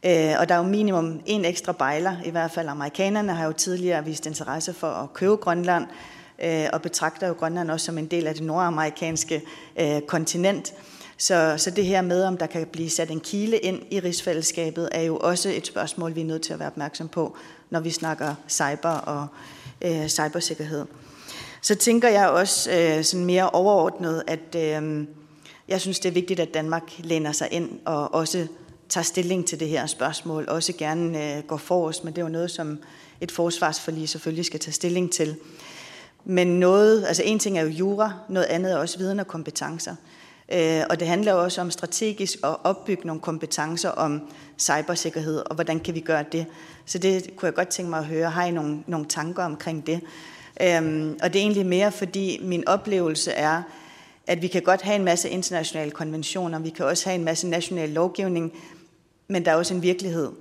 [SPEAKER 10] Øh, og der er jo minimum en ekstra bejler, i hvert fald amerikanerne har jo tidligere vist interesse for at købe Grønland, øh, og betragter jo Grønland også som en del af det nordamerikanske øh, kontinent. Så, så det her med, om der kan blive sat en kile ind i rigsfællesskabet, er jo også et spørgsmål, vi er nødt til at være opmærksom på, når vi snakker cyber og øh, cybersikkerhed. Så tænker jeg også øh, sådan mere overordnet, at øh, jeg synes, det er vigtigt, at Danmark læner sig ind og også tager stilling til det her spørgsmål, også gerne øh, går forrest, men det er jo noget, som et forsvarsforlig selvfølgelig skal tage stilling til. Men noget, altså en ting er jo jura, noget andet er også viden og kompetencer. Øh, og det handler også om strategisk at opbygge nogle kompetencer om cybersikkerhed, og hvordan kan vi gøre det. Så det kunne jeg godt tænke mig at høre. Har I nogle, nogle tanker omkring det? Øhm, og det er egentlig mere, fordi min oplevelse er, at vi kan godt have en masse internationale konventioner, vi kan også have en masse national lovgivning, men der er også en virkelighed.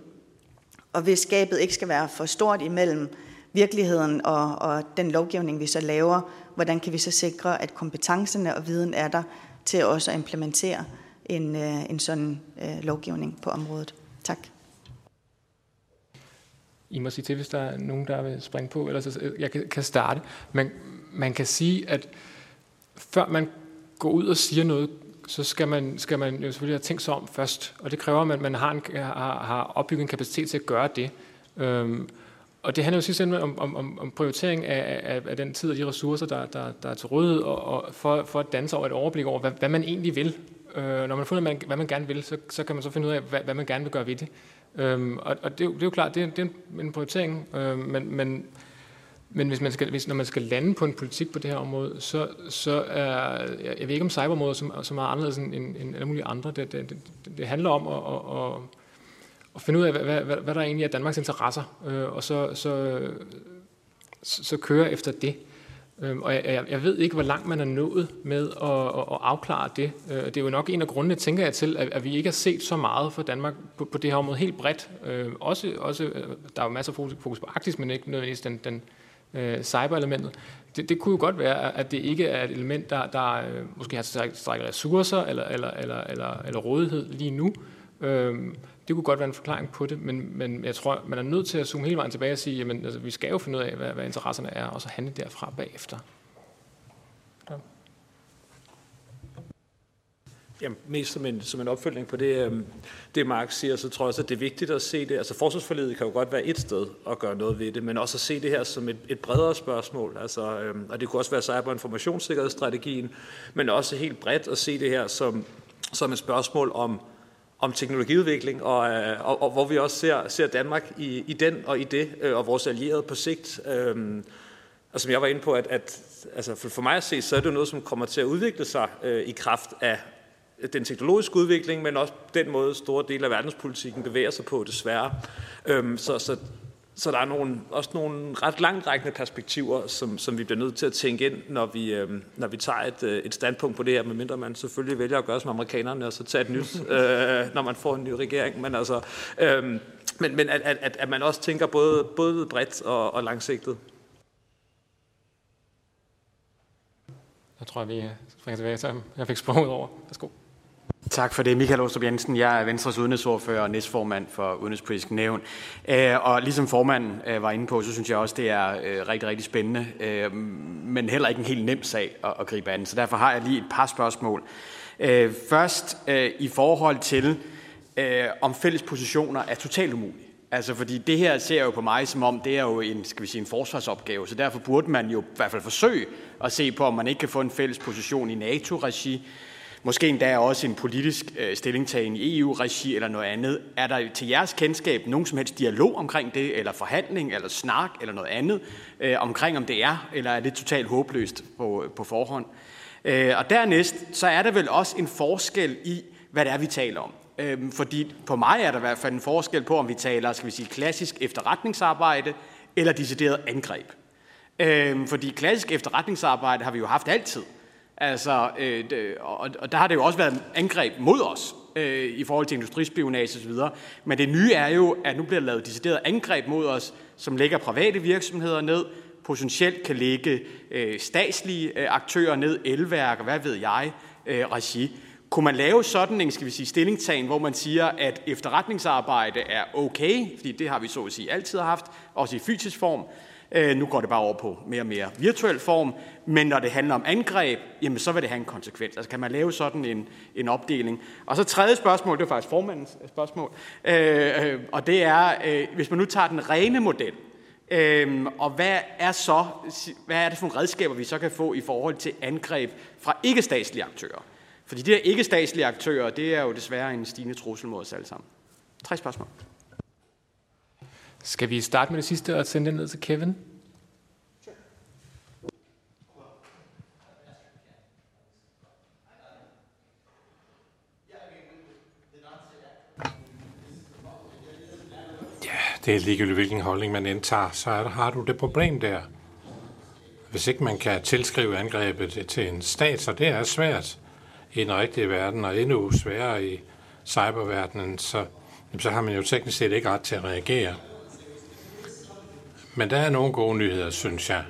[SPEAKER 10] Og hvis skabet ikke skal være for stort imellem virkeligheden og, og den lovgivning, vi så laver, hvordan kan vi så sikre, at kompetencerne og viden er der til også at implementere en, øh, en sådan øh, lovgivning på området? Tak.
[SPEAKER 2] I må sige til, hvis der er nogen, der vil springe på, eller så jeg kan starte. Men man kan sige, at før man går ud og siger noget, så skal man, skal man jo selvfølgelig have tænkt sig om først. Og det kræver, at man har, en, har, har opbygget en kapacitet til at gøre det. Øhm, og det handler jo sidst om, om, om, om prioritering af, af, af den tid og de ressourcer, der, der, der er til rådighed, og, og for, for at danse over et overblik over, hvad, hvad man egentlig vil. Øh, når man har fundet, hvad man gerne vil, så, så kan man så finde ud af, hvad, hvad man gerne vil gøre ved det. Øhm, og og det, det er jo klart, det er, det er en prioritering, øh, men, men, men hvis man skal, hvis, når man skal lande på en politik på det her område, så, så er, jeg, jeg ved ikke om cyberområdet som, som er anderledes end, end, end alle mulige andre. Det, det, det, det handler om at, at, at, at finde ud af, hvad, hvad, hvad der egentlig er Danmarks interesser, øh, og så, så, så, så køre efter det. Øh, og jeg, jeg ved ikke, hvor langt man er nået med at, at, at afklare det. Øh, det er jo nok en af grundene, tænker jeg til, at, at vi ikke har set så meget fra Danmark på, på det her område helt bredt. Øh, også, også, øh, der er jo masser af fokus, fokus på Arktis, men ikke nødvendigvis den, den øh, cyber-elementet. Det, det kunne jo godt være, at det ikke er et element, der, der øh, måske har strækket ressourcer eller, eller, eller, eller, eller rådighed lige nu. Øh, det kunne godt være en forklaring på det, men, men jeg tror, man er nødt til at zoome hele vejen tilbage og sige, jamen altså, vi skal jo finde ud af, hvad, hvad interesserne er, og så handle derfra bagefter. Ja.
[SPEAKER 7] Jamen, mest som en, som en opfølgning på det, øhm, det Mark siger, så tror jeg også, at det er vigtigt at se det. Altså forsvarsforledet kan jo godt være et sted at gøre noget ved det, men også at se det her som et, et bredere spørgsmål. Altså, øhm, og det kunne også være cyberinformationssikkerhedsstrategien, men også helt bredt at se det her som, som et spørgsmål om om teknologiudvikling, og, øh, og, og hvor vi også ser, ser Danmark i, i den og i det, øh, og vores allierede på sigt. Øhm, og som jeg var inde på, at, at altså for, for mig at se, så er det noget, som kommer til at udvikle sig øh, i kraft af den teknologiske udvikling, men også den måde, store dele af verdenspolitikken bevæger sig på, desværre. Øhm, så, så så der er nogle, også nogle ret langtrækkende perspektiver, som, som vi bliver nødt til at tænke ind, når vi, øh, når vi tager et, øh, et standpunkt på det her, medmindre man selvfølgelig vælger at gøre som amerikanerne, og så tage et nyt, øh, når man får en ny regering. Men, altså, øh, men, men at, at, at man også tænker både, både bredt og, og langsigtet.
[SPEAKER 2] Jeg tror, vi springer tilbage til. Jeg fik sprunget over. Værsgo.
[SPEAKER 11] Tak for det. Michael Åstrup Jensen. Jeg er Venstres udenrigsordfører og næstformand for Udenrigspolitisk Nævn. Øh, og ligesom formanden øh, var inde på, så synes jeg også, det er øh, rigtig, rigtig spændende, men heller ikke en helt nem sag at gribe an. Så derfor har jeg lige et par spørgsmål. Først i forhold til, om fælles positioner er totalt umulige. Altså, fordi det her ser jo på mig som om, det er jo en, skal vi sige, en forsvarsopgave, så derfor burde man jo i hvert fald forsøge at se på, om man ikke kan få en fælles position i NATO-regi, måske endda også en politisk øh, stillingtagen i EU-regi eller noget andet. Er der til jeres kendskab nogen som helst dialog omkring det, eller forhandling, eller snak, eller noget andet øh, omkring, om det er, eller er det totalt håbløst på, øh, på forhånd? Øh, og dernæst, så er der vel også en forskel i, hvad det er, vi taler om. Øh, fordi på mig er der i hvert fald en forskel på, om vi taler, skal vi sige, klassisk efterretningsarbejde, eller decideret angreb. Øh, fordi klassisk efterretningsarbejde har vi jo haft altid. Altså, øh, og, og der har det jo også været angreb mod os øh, i forhold til industrispionage osv. Men det nye er jo, at nu bliver der lavet decideret angreb mod os, som lægger private virksomheder ned, potentielt kan lægge øh, statslige øh, aktører ned, elværk og hvad ved jeg, øh, regi. Kunne man lave sådan en, skal vi sige, stillingtagen, hvor man siger, at efterretningsarbejde er okay, fordi det har vi så at sige altid haft, også i fysisk form, Øh, nu går det bare over på mere og mere virtuel form, men når det handler om angreb, jamen så vil det have en konsekvens. Altså kan man lave sådan en, en opdeling. Og så tredje spørgsmål, det er faktisk formandens øh, spørgsmål, øh, øh, og det er, øh, hvis man nu tager den rene model, Øhm, og hvad er så, hvad er det for nogle redskaber, vi så kan få i forhold til angreb fra ikke-statslige aktører? Fordi de her ikke-statslige aktører, det er jo desværre en stigende trussel mod os alle sammen. Tre spørgsmål.
[SPEAKER 2] Skal vi starte med det sidste og sende det ned til Kevin?
[SPEAKER 5] det er ligegyldigt, hvilken holdning man indtager, så er, har du det problem der. Hvis ikke man kan tilskrive angrebet til en stat, så det er svært i den rigtige verden, og endnu sværere i cyberverdenen, så, så har man jo teknisk set ikke ret til at reagere. Men der er nogle gode nyheder, synes jeg.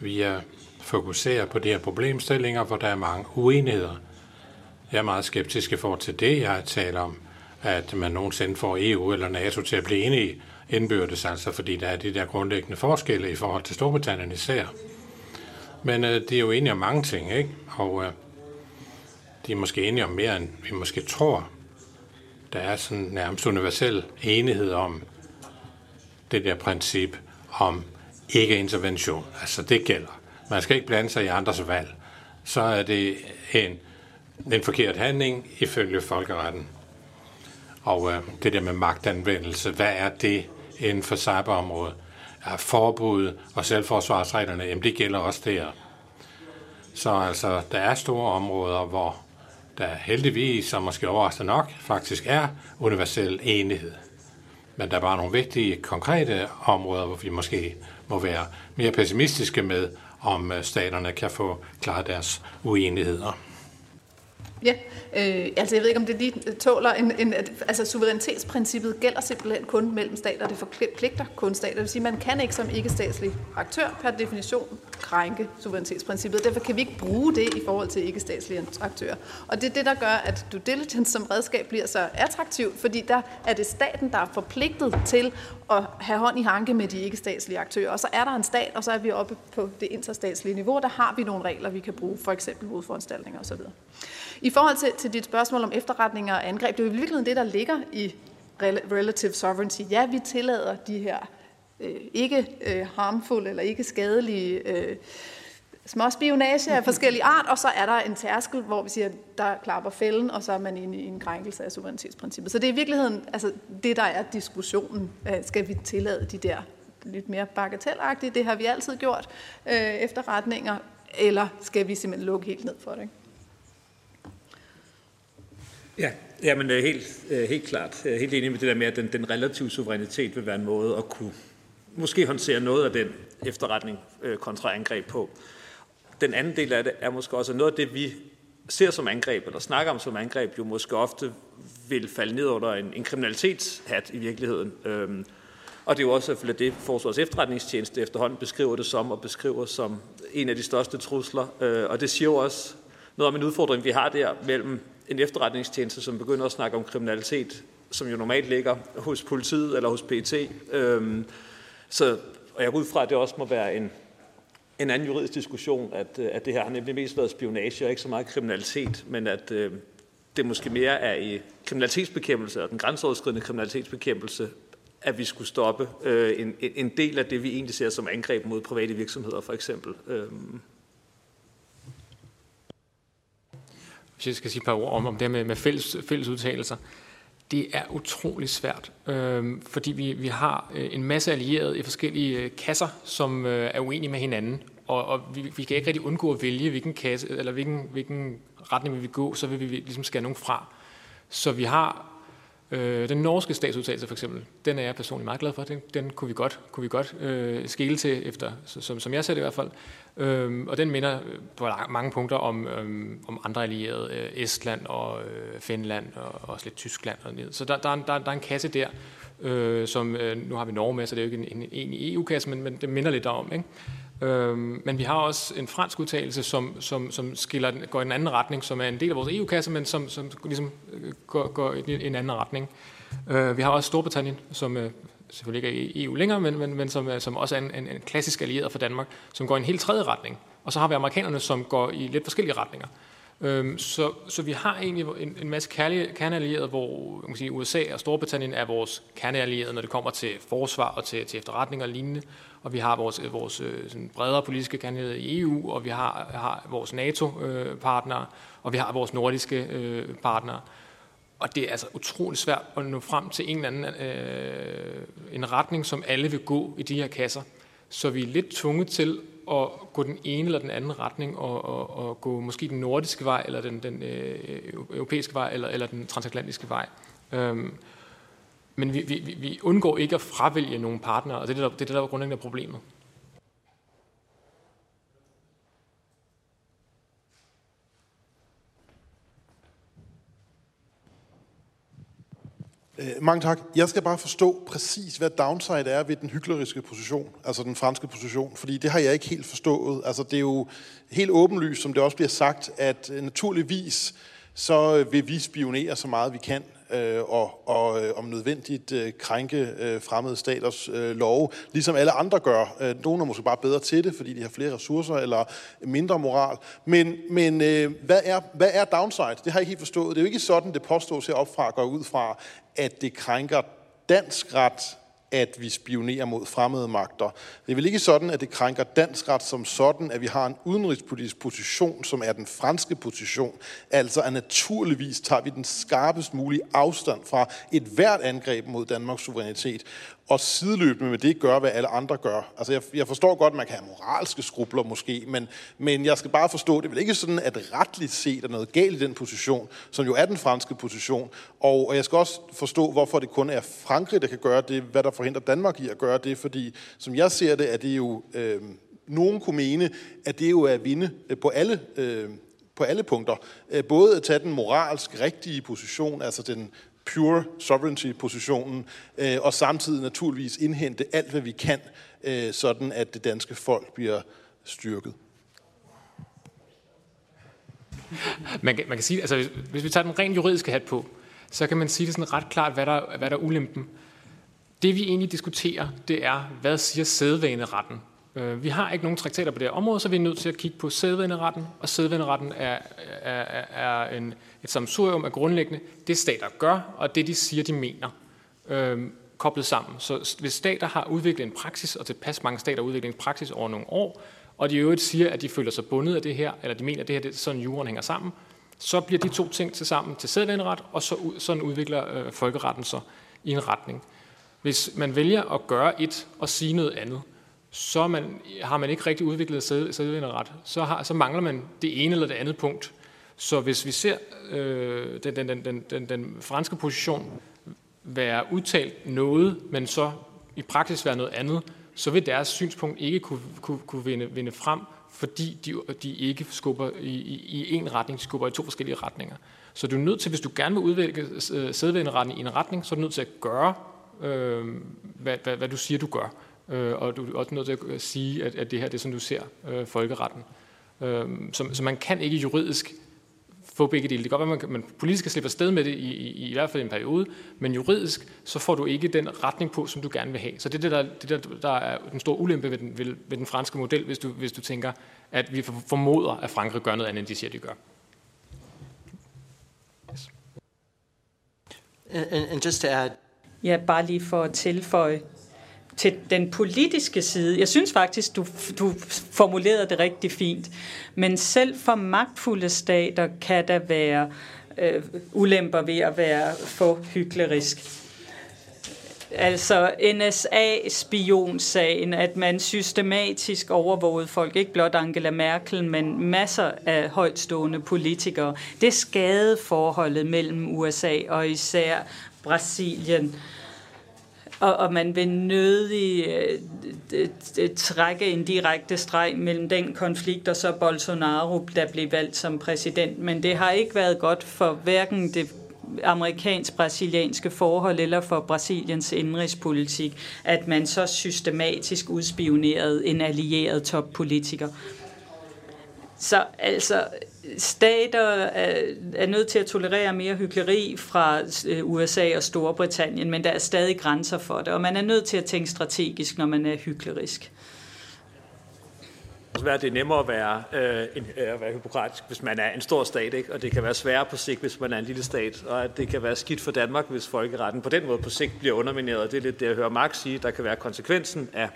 [SPEAKER 5] Vi er fokuserer på de her problemstillinger, hvor der er mange uenigheder. Jeg er meget skeptisk i forhold til det, jeg taler om at man nogensinde får EU eller NATO til at blive enige indbyrdes, altså fordi der er de der grundlæggende forskelle i forhold til Storbritannien især. Men øh, de er jo enige om mange ting, ikke? Og øh, de er måske enige om mere, end vi måske tror. Der er sådan nærmest universel enighed om det der princip om ikke-intervention. Altså det gælder. Man skal ikke blande sig i andres valg. Så er det en, en forkert handling ifølge folkeretten. Og øh, det der med magtanvendelse, hvad er det inden for cyberområdet? Er forbud og selvforsvarsreglerne, jamen det gælder også der. Så altså, der er store områder, hvor der heldigvis, og måske overraskende nok, faktisk er universel enighed. Men der er bare nogle vigtige, konkrete områder, hvor vi måske må være mere pessimistiske med, om øh, staterne kan få klaret deres uenigheder.
[SPEAKER 8] Ja, øh, altså jeg ved ikke, om det lige tåler en, en... Altså suverænitetsprincippet gælder simpelthen kun mellem stater, det forpligter kun stater. Det vil sige, man kan ikke som ikke-statslig aktør per definition krænke suverænitetsprincippet. Derfor kan vi ikke bruge det i forhold til ikke-statslige aktører. Og det er det, der gør, at due diligence som redskab bliver så attraktivt, fordi der er det staten, der er forpligtet til at have hånd i hanke med de ikke-statslige aktører. Og så er der en stat, og så er vi oppe på det interstatslige niveau. Der har vi nogle regler, vi kan bruge, for eksempel modforanstaltninger osv. I forhold til, til dit spørgsmål om efterretninger og angreb, det er jo i virkeligheden det, der ligger i relative sovereignty. Ja, vi tillader de her øh, ikke øh, harmful eller ikke skadelige øh, småspionage af forskellige art, og så er der en tærskel, hvor vi siger, der klapper fælden, og så er man inde i en krænkelse af suverænitetsprincippet. Så det er i virkeligheden altså, det, der er diskussionen. Øh, skal vi tillade de der lidt mere bagatelagtige, det har vi altid gjort, øh, efterretninger, eller skal vi simpelthen lukke helt ned for det? Ikke?
[SPEAKER 7] Ja, ja men øh, helt, øh, helt klart. Helt enig med det der med, at den, den relative suverænitet vil være en måde at kunne måske håndtere noget af den efterretning øh, kontra angreb på. Den anden del af det er måske også, noget af det, vi ser som angreb, eller snakker om som angreb, jo måske ofte vil falde ned under en, en kriminalitetshat i virkeligheden. Øhm, og det er jo også at det, Forsvars efterretningstjeneste efterhånden beskriver det som, og beskriver som en af de største trusler. Øh, og det siger jo også noget om en udfordring, vi har der mellem en efterretningstjeneste, som begynder at snakke om kriminalitet, som jo normalt ligger hos politiet eller hos PET. Øhm, så, og jeg går ud fra, at det også må være en, en anden juridisk diskussion, at, øh, at det her har nemlig mest været spionage og ikke så meget kriminalitet, men at øh, det måske mere er i kriminalitetsbekæmpelse og den grænseoverskridende kriminalitetsbekæmpelse, at vi skulle stoppe øh, en, en del af det, vi egentlig ser som angreb mod private virksomheder, for eksempel. Øhm,
[SPEAKER 2] hvis jeg skal sige et par ord om, om det her med, med fælles, fælles udtalelser, det er utrolig svært, øh, fordi vi, vi har øh, en masse allierede i forskellige øh, kasser, som øh, er uenige med hinanden, og, og vi, vi kan ikke rigtig undgå at vælge, hvilken kasse, eller hvilken, hvilken retning vi vil gå, så vil vi ligesom skære nogen fra. Så vi har øh, den norske statsudtalelse for eksempel, den er jeg personligt meget glad for, den, den kunne vi godt, kunne vi godt øh, skele til efter, som, som jeg ser det i hvert fald. Øhm, og den minder øh, på mange punkter om, øhm, om andre allierede, øh, Estland og øh, Finland og også lidt Tyskland. Og ned. Så der, der, er der, der er en kasse der, øh, som øh, nu har vi Norge med, så det er jo ikke en, en, en EU-kasse, men, men det minder lidt om. Ikke? Øhm, men vi har også en fransk udtalelse, som, som, som skiller, går i en anden retning, som er en del af vores EU-kasse, men som, som ligesom øh, går, går i en anden retning. Øh, vi har også Storbritannien, som øh, selvfølgelig ikke er i EU længere, men, men, men som, øh, som også er en, en, en klassisk allieret for Danmark, som går i en helt tredje retning. Og så har vi amerikanerne, som går i lidt forskellige retninger. Øhm, så, så vi har egentlig en, en masse kerneallierede, hvor man kan sige, USA og Storbritannien er vores kerneallierede, når det kommer til forsvar og til, til efterretning og lignende. Og vi har vores, øh, vores øh, sådan bredere politiske kandidater i EU, og vi har, har vores NATO-partnere, og vi har vores nordiske øh, partnere. Og det er altså utrolig svært at nå frem til en eller anden øh, en retning, som alle vil gå i de her kasser. Så vi er lidt tvunget til at gå den ene eller den anden retning, og, og, og gå måske den nordiske vej, eller den, den øh, europæiske vej, eller, eller den transatlantiske vej. Øhm, men vi, vi, vi undgår ikke at fravælge nogle partnere, og det er det, der, det, er det, der er grundlæggende problemet.
[SPEAKER 6] Øh, mange tak. Jeg skal bare forstå præcis, hvad downside er ved den hykleriske position, altså den franske position, fordi det har jeg ikke helt forstået. Altså det er jo helt åbenlyst, som det også bliver sagt, at naturligvis så vil vi spionere så meget vi kan øh, og, og øh, om nødvendigt øh, krænke øh, fremmede staters øh, love, ligesom alle andre gør. Øh, nogle er måske bare bedre til det, fordi de har flere ressourcer eller mindre moral. Men, men øh, hvad, er, hvad er downside? Det har jeg ikke helt forstået. Det er jo ikke sådan, det påstås heropfra går ud fra, at det krænker dansk ret at vi spionerer mod fremmede magter. Det er vel ikke sådan, at det krænker dansk ret som sådan, at vi har en udenrigspolitisk position, som er den franske position. Altså at naturligvis tager vi den skarpest mulige afstand fra et hvert angreb mod Danmarks suverænitet og sideløbende med det gør, hvad alle andre gør. Altså jeg, jeg forstår godt, at man kan have moralske skrubler måske, men, men jeg skal bare forstå, det er vel ikke sådan, at retligt set er noget galt i den position, som jo er den franske position. Og, og jeg skal også forstå, hvorfor det kun er Frankrig, der kan gøre det, hvad der forhindrer Danmark i at gøre det, fordi som jeg ser det, er det jo, øh, nogen kunne mene, at det jo er at vinde øh, på alle øh, på alle punkter. Øh, både at tage den moralsk rigtige position, altså den pure sovereignty-positionen, øh, og samtidig naturligvis indhente alt, hvad vi kan, øh, sådan at det danske folk bliver styrket.
[SPEAKER 2] Man kan, man kan sige, altså hvis, hvis vi tager den rent juridiske hat på, så kan man sige det sådan ret klart, hvad der, hvad der er ulempen. Det vi egentlig diskuterer, det er, hvad siger sædvaneretten øh, vi har ikke nogen traktater på det her område, så vi er nødt til at kigge på sædvaneretten, og sædvaneretten er, er, er en, et samsurium er grundlæggende det stater gør, og det de siger, de mener, øh, koblet sammen. Så hvis stater har udviklet en praksis, og tilpas mange stater har udviklet en praksis over nogle år, og de i øvrigt siger, at de føler sig bundet af det her, eller de mener, at det her det er sådan, jorden hænger sammen, så bliver de to ting til sammen til sædvenderet, og så, sådan udvikler øh, folkeretten sig i en retning. Hvis man vælger at gøre et og sige noget andet, så man, har man ikke rigtig udviklet sædvinderet. Så, har, så mangler man det ene eller det andet punkt. Så hvis vi ser øh, den, den, den, den, den franske position være udtalt noget, men så i praksis være noget andet, så vil deres synspunkt ikke kunne, kunne, kunne vinde, vinde frem, fordi de, de ikke skubber i, i, i en retning, de skubber i to forskellige retninger. Så du er nødt til, hvis du gerne vil udvikle øh, i en retning, så er du nødt til at gøre, øh, hvad, hvad, hvad du siger, du gør øh, og du er også nødt til at øh, sige, at, at det her det er som du ser øh, folkeretten. Øh, så, så man kan ikke juridisk få begge dele. Det kan godt være, at man, man politisk kan slippe afsted med det i, i, i hvert fald en periode, men juridisk, så får du ikke den retning på, som du gerne vil have. Så det er det, der, det der, der er den store ulempe ved den, ved, ved den franske model, hvis du, hvis du tænker, at vi formoder, at Frankrig gør noget andet, end de siger, de gør.
[SPEAKER 12] Yes. And, and just to add...
[SPEAKER 3] Ja, bare lige for at tilføje, til den politiske side. Jeg synes faktisk, du, du formulerede det rigtig fint. Men selv for magtfulde stater kan der være øh, ulemper ved at være for hyklerisk. Altså NSA-spionsagen, at man systematisk overvågede folk, ikke blot Angela Merkel, men masser af højtstående politikere. Det skadede forholdet mellem USA og især Brasilien. Øh, og, og man vil nødig øh, trække en direkte streg mellem den konflikt og så Bolsonaro, der blev valgt som præsident. Men det har ikke været godt for hverken det amerikansk-brasilianske forhold eller for Brasiliens indrigspolitik, at man så systematisk udspionerede en allieret toppolitiker. Så altså, stater er, er nødt til at tolerere mere hyggeleri fra øh, USA og Storbritannien, men der er stadig grænser for det, og man er nødt til at tænke strategisk, når man er hyklerisk
[SPEAKER 7] være, det er nemmere at være, øh, en, øh, at være hypokratisk, hvis man er en stor stat, ikke? og det kan være sværere på sigt, hvis man er en lille stat, og at det kan være skidt for Danmark, hvis folkeretten på den måde på sigt bliver undermineret. Det er lidt det, jeg hører Mark sige. Der kan være konsekvensen af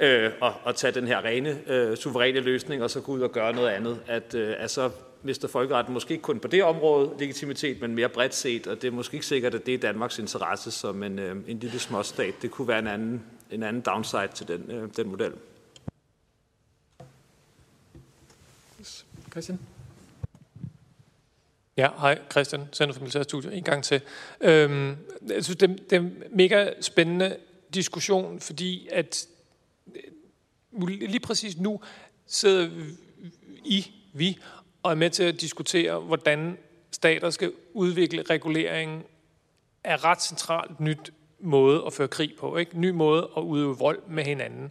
[SPEAKER 7] øh, at, at tage den her rene, øh, suveræne løsning, og så gå ud og gøre noget andet. At, øh, altså, mister folkeretten måske ikke kun på det område legitimitet, men mere bredt set, og det er måske ikke sikkert, at det er Danmarks interesse som en, øh, en lille småstat. Det kunne være en anden, en anden downside til den, øh, den model.
[SPEAKER 2] Christian? Ja, hej Christian, Center for Militærstudier, en gang til. Øhm, jeg synes, det, det er en mega spændende diskussion, fordi at Øh, lige præcis nu sidder I, vi, og er med til at diskutere, hvordan stater skal udvikle regulering af ret centralt nyt måde at føre krig på. Ikke? Ny måde at udøve vold med hinanden,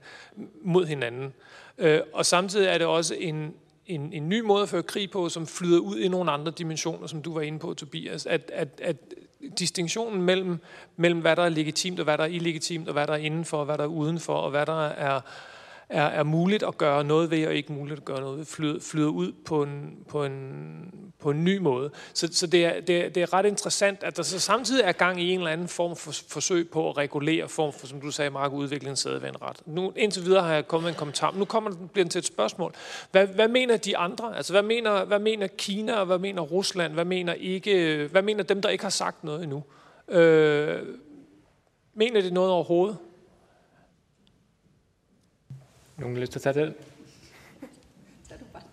[SPEAKER 2] mod hinanden. Øh, og samtidig er det også en, en, en ny måde at føre krig på, som flyder ud i nogle andre dimensioner, som du var inde på, Tobias. At, at, at distinktionen mellem, mellem, hvad der er legitimt, og hvad der er illegitimt, og hvad der er indenfor, og hvad der er udenfor, og hvad der er er, er muligt at gøre noget ved, og ikke muligt at gøre noget ved, flyder, flyder ud på en, på en, på en ny måde. Så, så det, er, det, er, det er ret interessant, at der så samtidig er gang i en eller anden form for forsøg på at regulere form for, som du sagde, Mark, en sædvaneret. Nu, indtil videre har jeg kommet med en kommentar, men nu kommer det, bliver den til et spørgsmål. Hvad, hvad mener de andre? Altså, hvad mener, hvad mener Kina, og hvad mener Rusland? Hvad mener, ikke, hvad mener dem, der ikke har sagt noget endnu? Øh, mener de noget overhovedet? Nogen lyst til at tage den?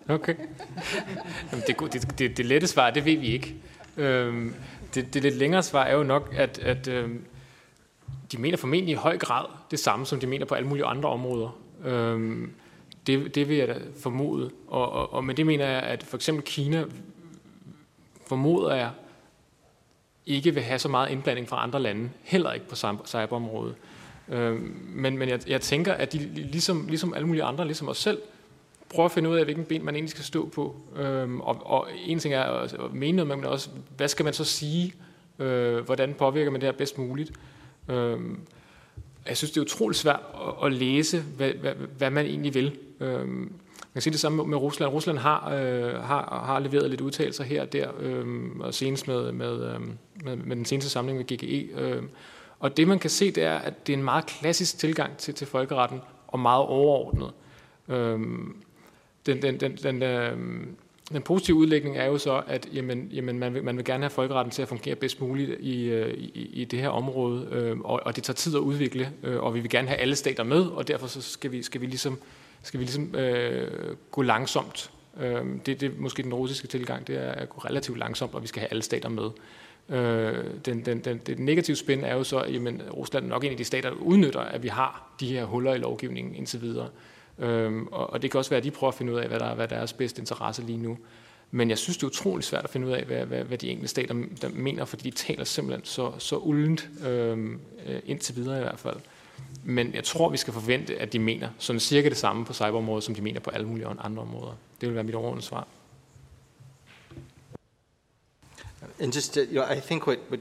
[SPEAKER 2] Okay. Jamen, det, det, det, det lette svar, det ved vi ikke. Øhm, det, det lidt længere svar er jo nok, at, at øhm, de mener formentlig i høj grad det samme, som de mener på alle mulige andre områder. Øhm, det, det vil jeg da formode. Og, og, og med det mener jeg, at for eksempel Kina formoder jeg ikke vil have så meget indblanding fra andre lande, heller ikke på cyberområdet. Øh, men men jeg, jeg tænker, at de ligesom, ligesom alle mulige andre, ligesom os selv, prøver at finde ud af, hvilken ben man egentlig skal stå på. Øh, og, og en ting er at, mene noget, men også, hvad skal man så sige? Øh, hvordan påvirker man det her bedst muligt? Øh, jeg synes, det er utroligt svært at, at læse, hvad, hvad, hvad man egentlig vil. Øh, man kan sige det samme med Rusland. Rusland har, øh, har, har leveret lidt udtalelser her og der, øh, og senest med, med, øh, med, med den seneste samling med GGE. Øh, og det man kan se, det er, at det er en meget klassisk tilgang til, til folkeretten, og meget overordnet. Øhm, den, den, den, den, øhm, den positive udlægning er jo så, at jamen, jamen man, vil, man vil gerne have folkeretten til at fungere bedst muligt i, øh, i, i det her område, øh, og, og det tager tid at udvikle, øh, og vi vil gerne have alle stater med, og derfor så skal vi, skal vi ligesom, skal vi ligesom øh, gå langsomt. Øh, det, det er måske den russiske tilgang, det er at gå relativt langsomt, og vi skal have alle stater med. Øh, den, den, den, det negative spænd er jo så, at Rusland er nok en af de stater, der udnytter, at vi har de her huller i lovgivningen indtil videre. Øhm, og, og det kan også være, at de prøver at finde ud af, hvad der, hvad der er deres bedste interesse lige nu. Men jeg synes, det er utroligt svært at finde ud af, hvad, hvad, hvad de enkelte stater der mener, fordi de taler simpelthen så, så uldent, øhm, øh, indtil videre i hvert fald. Men jeg tror, vi skal forvente, at de mener sådan cirka det samme på cyberområdet, som de mener på alle mulige andre områder. Det vil være mit overordnede svar.
[SPEAKER 12] And just, uh, you know, I think what, what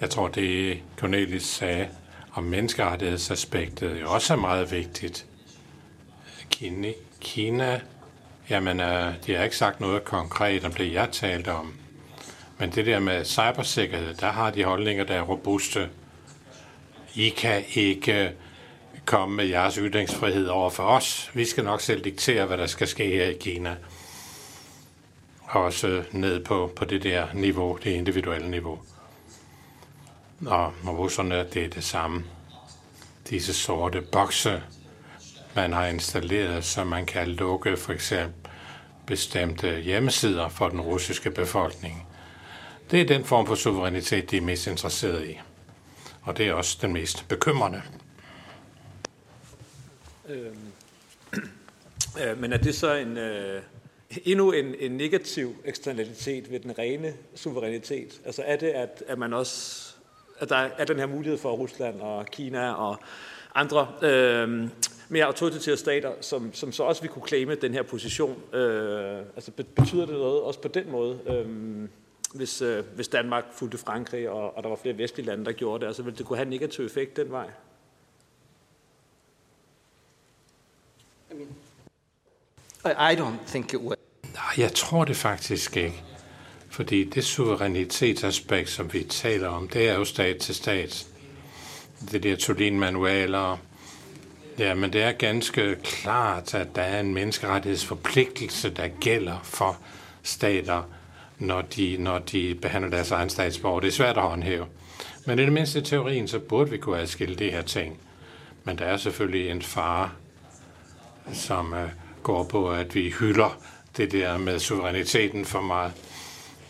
[SPEAKER 5] jeg tror, det Cornelis sagde om menneskerettighedsaspektet er også er meget vigtigt. Kina, Kina jamen, uh, de har ikke sagt noget konkret om det, jeg talte om. Men det der med cybersikkerhed, der har de holdninger, der er robuste. I kan ikke komme med jeres ytringsfrihed over for os. Vi skal nok selv diktere, hvad der skal ske her i Kina også ned på, på det der niveau, det individuelle niveau. Og, russerne, det er det samme. Disse sorte bokse, man har installeret, så man kan lukke for eksempel bestemte hjemmesider for den russiske befolkning. Det er den form for suverænitet, de er mest interesseret i. Og det er også den mest bekymrende.
[SPEAKER 7] Øhm, øh, men er det så en, øh, endnu en, en negativ eksternalitet ved den rene suverænitet? Altså er det, at, at man også at der er den her mulighed for Rusland og Kina og andre øh, mere autoritære stater, som, som så også vil kunne claime den her position. Øh, altså betyder det noget også på den måde? Øh, hvis, øh, hvis Danmark fulgte Frankrig, og, og der var flere vestlige lande, der gjorde det, altså ville det kunne have en negativ effekt den vej?
[SPEAKER 12] I don't think it will.
[SPEAKER 5] Nej, jeg tror det faktisk ikke. Fordi det suverænitetsaspekt, som vi taler om, det er jo stat til stat. Det der Tolin-manualer. Ja, men det er ganske klart, at der er en menneskerettighedsforpligtelse, der gælder for stater, når de, når de behandler deres egen statsborger. Det er svært at håndhæve. Men i det mindste i teorien, så burde vi kunne adskille det her ting. Men der er selvfølgelig en fare, som øh, går på, at vi hylder det der med suveræniteten for meget.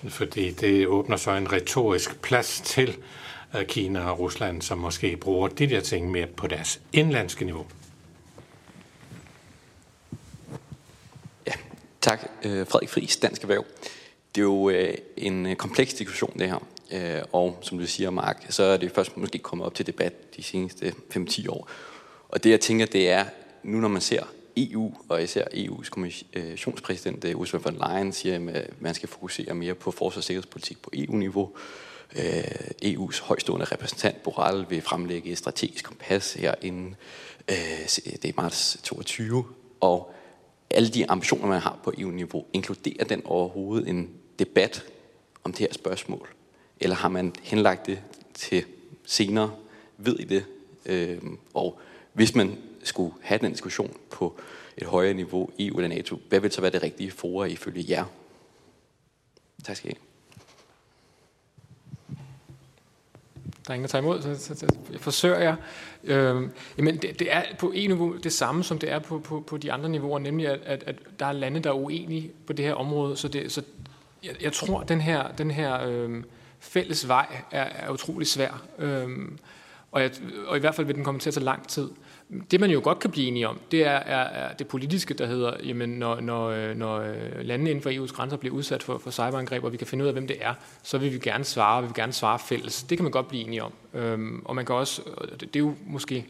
[SPEAKER 5] Fordi det åbner så en retorisk plads til Kina og Rusland, som måske bruger de der ting mere på deres indlandske niveau.
[SPEAKER 13] Ja, tak. Øh, Frederik Friis, Dansk Erhverv. Det er jo øh, en øh, kompleks diskussion, det her. Og som du siger, Mark, så er det først måske kommet op til debat de seneste 5-10 år. Og det jeg tænker, det er, nu når man ser EU, og især EU's kommissionspræsident øh, Ursula von Leyen siger, at man skal fokusere mere på forsvars- og sikkerhedspolitik på EU-niveau. Øh, EU's højstående repræsentant Borrell vil fremlægge et strategisk kompas her inden øh, det er marts 22. Og alle de ambitioner, man har på EU-niveau, inkluderer den overhovedet en debat om det her spørgsmål? Eller har man henlagt det til senere? Ved I det? Øh, og hvis man skulle have den diskussion på et højere niveau, EU eller NATO, hvad vil så være det rigtige fora ifølge jer? Tak skal I have.
[SPEAKER 2] Der er ingen, der tager imod, så, så, så jeg forsøger jeg. Øhm, jamen, det, det er på en niveau det samme, som det er på, på, på de andre niveauer, nemlig at, at, at der er lande, der er uenige på det her område. Så, det, så jeg, jeg tror, at den her, den her øhm, fælles vej er, er utrolig svær. Øhm, og, jeg, og i hvert fald vil den komme til at tage lang tid. Det man jo godt kan blive enige om, det er, er, er det politiske, der hedder, jamen når, når, øh, når øh, landene inden for EU's grænser bliver udsat for, for cyberangreb, og vi kan finde ud af, hvem det er, så vil vi gerne svare, vi vil gerne svare fælles. Det kan man godt blive enige om. Øhm, og man kan også, det, det er jo måske,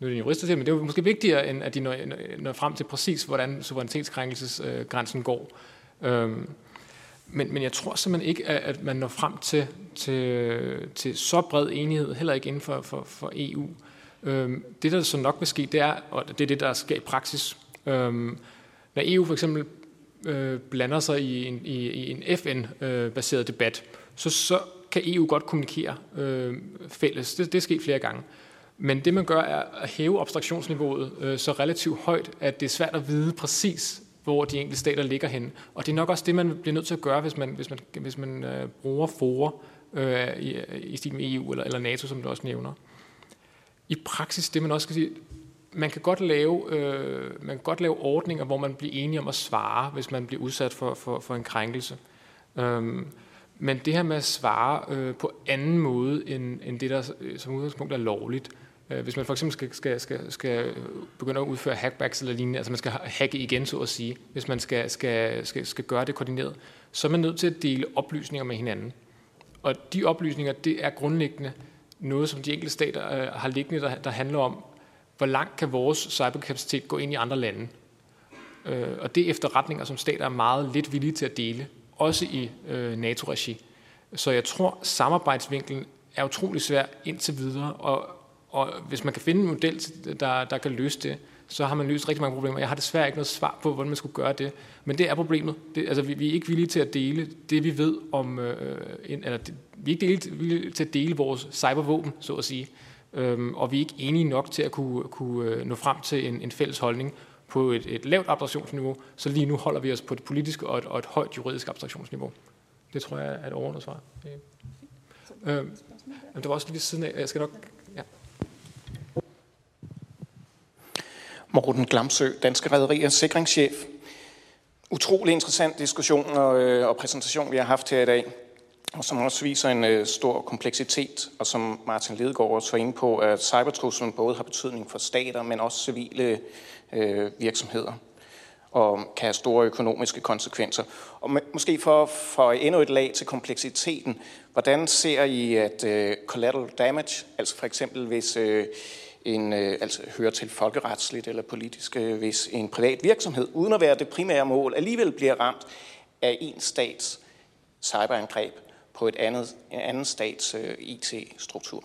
[SPEAKER 2] nu er det en jurist, men det er jo måske vigtigere, end at de når, når frem til præcis, hvordan suverænitetskrænkelsesgrænsen går. Øhm, men, men jeg tror simpelthen ikke, at man når frem til, til, til så bred enighed, heller ikke inden for, for, for EU. Øhm, det, der så nok vil ske, det er, og det er det, der sker i praksis. Øhm, når EU for eksempel øh, blander sig i en, i, i en FN-baseret øh, debat, så, så kan EU godt kommunikere øh, fælles. Det, det er sket flere gange. Men det, man gør, er at hæve abstraktionsniveauet øh, så relativt højt, at det er svært at vide præcis, hvor de enkelte stater ligger hen. Og det er nok også det, man bliver nødt til at gøre, hvis man, hvis man, hvis man øh, bruger forer øh, i, i stil med EU eller, eller NATO, som du også nævner. I praksis, det man også kan sige, man kan godt lave, øh, man kan godt lave ordninger, hvor man bliver enige om at svare, hvis man bliver udsat for, for, for en krænkelse. Øhm, men det her med at svare øh, på anden måde, end, end det, der øh, som udgangspunkt er lovligt, øh, hvis man for eksempel skal, skal, skal, skal begynde at udføre hackbacks eller lignende, altså man skal hacke igen, så at sige, hvis man skal, skal, skal, skal gøre det koordineret, så er man nødt til at dele oplysninger med hinanden. Og de oplysninger, det er grundlæggende noget, som de enkelte stater øh, har liggende, der, der handler om, hvor langt kan vores cyberkapacitet gå ind i andre lande. Øh, og det er efterretninger, som stater er meget lidt villige til at dele, også i øh, NATO-regi. Så jeg tror, samarbejdsvinklen er utrolig svær indtil videre, og, og hvis man kan finde en model, der, der kan løse det, så har man løst rigtig mange problemer. Jeg har desværre ikke noget svar på, hvordan man skulle gøre det. Men det er problemet. Det, altså, vi, vi er ikke villige til at dele det, vi ved om... Øh, en, eller det, vi er ikke villige til at dele vores cybervåben, så at sige. Øhm, og vi er ikke enige nok til at kunne, kunne øh, nå frem til en, en fælles holdning på et, et lavt abstraktionsniveau. Så lige nu holder vi os på det politiske og et, og et højt juridisk abstraktionsniveau. Det tror jeg er et overordnet svar. Øhm, det var også lige siden af. Jeg skal nok
[SPEAKER 14] Morten Glamsø, Danske Rædderiers sikringschef. Utrolig interessant diskussion og, øh, og præsentation, vi har haft her i dag, og som også viser en øh, stor kompleksitet, og som Martin Lidegaard også var inde på, at cybertruslen både har betydning for stater, men også civile øh, virksomheder og kan have store økonomiske konsekvenser. Og måske for, for endnu et lag til kompleksiteten, hvordan ser I, at øh, collateral damage, altså for eksempel hvis øh, en, øh, altså hører til folkeretsligt eller politisk, øh, hvis en privat virksomhed, uden at være det primære mål, alligevel bliver ramt af en stats cyberangreb på et andet, en anden stats øh, IT-struktur.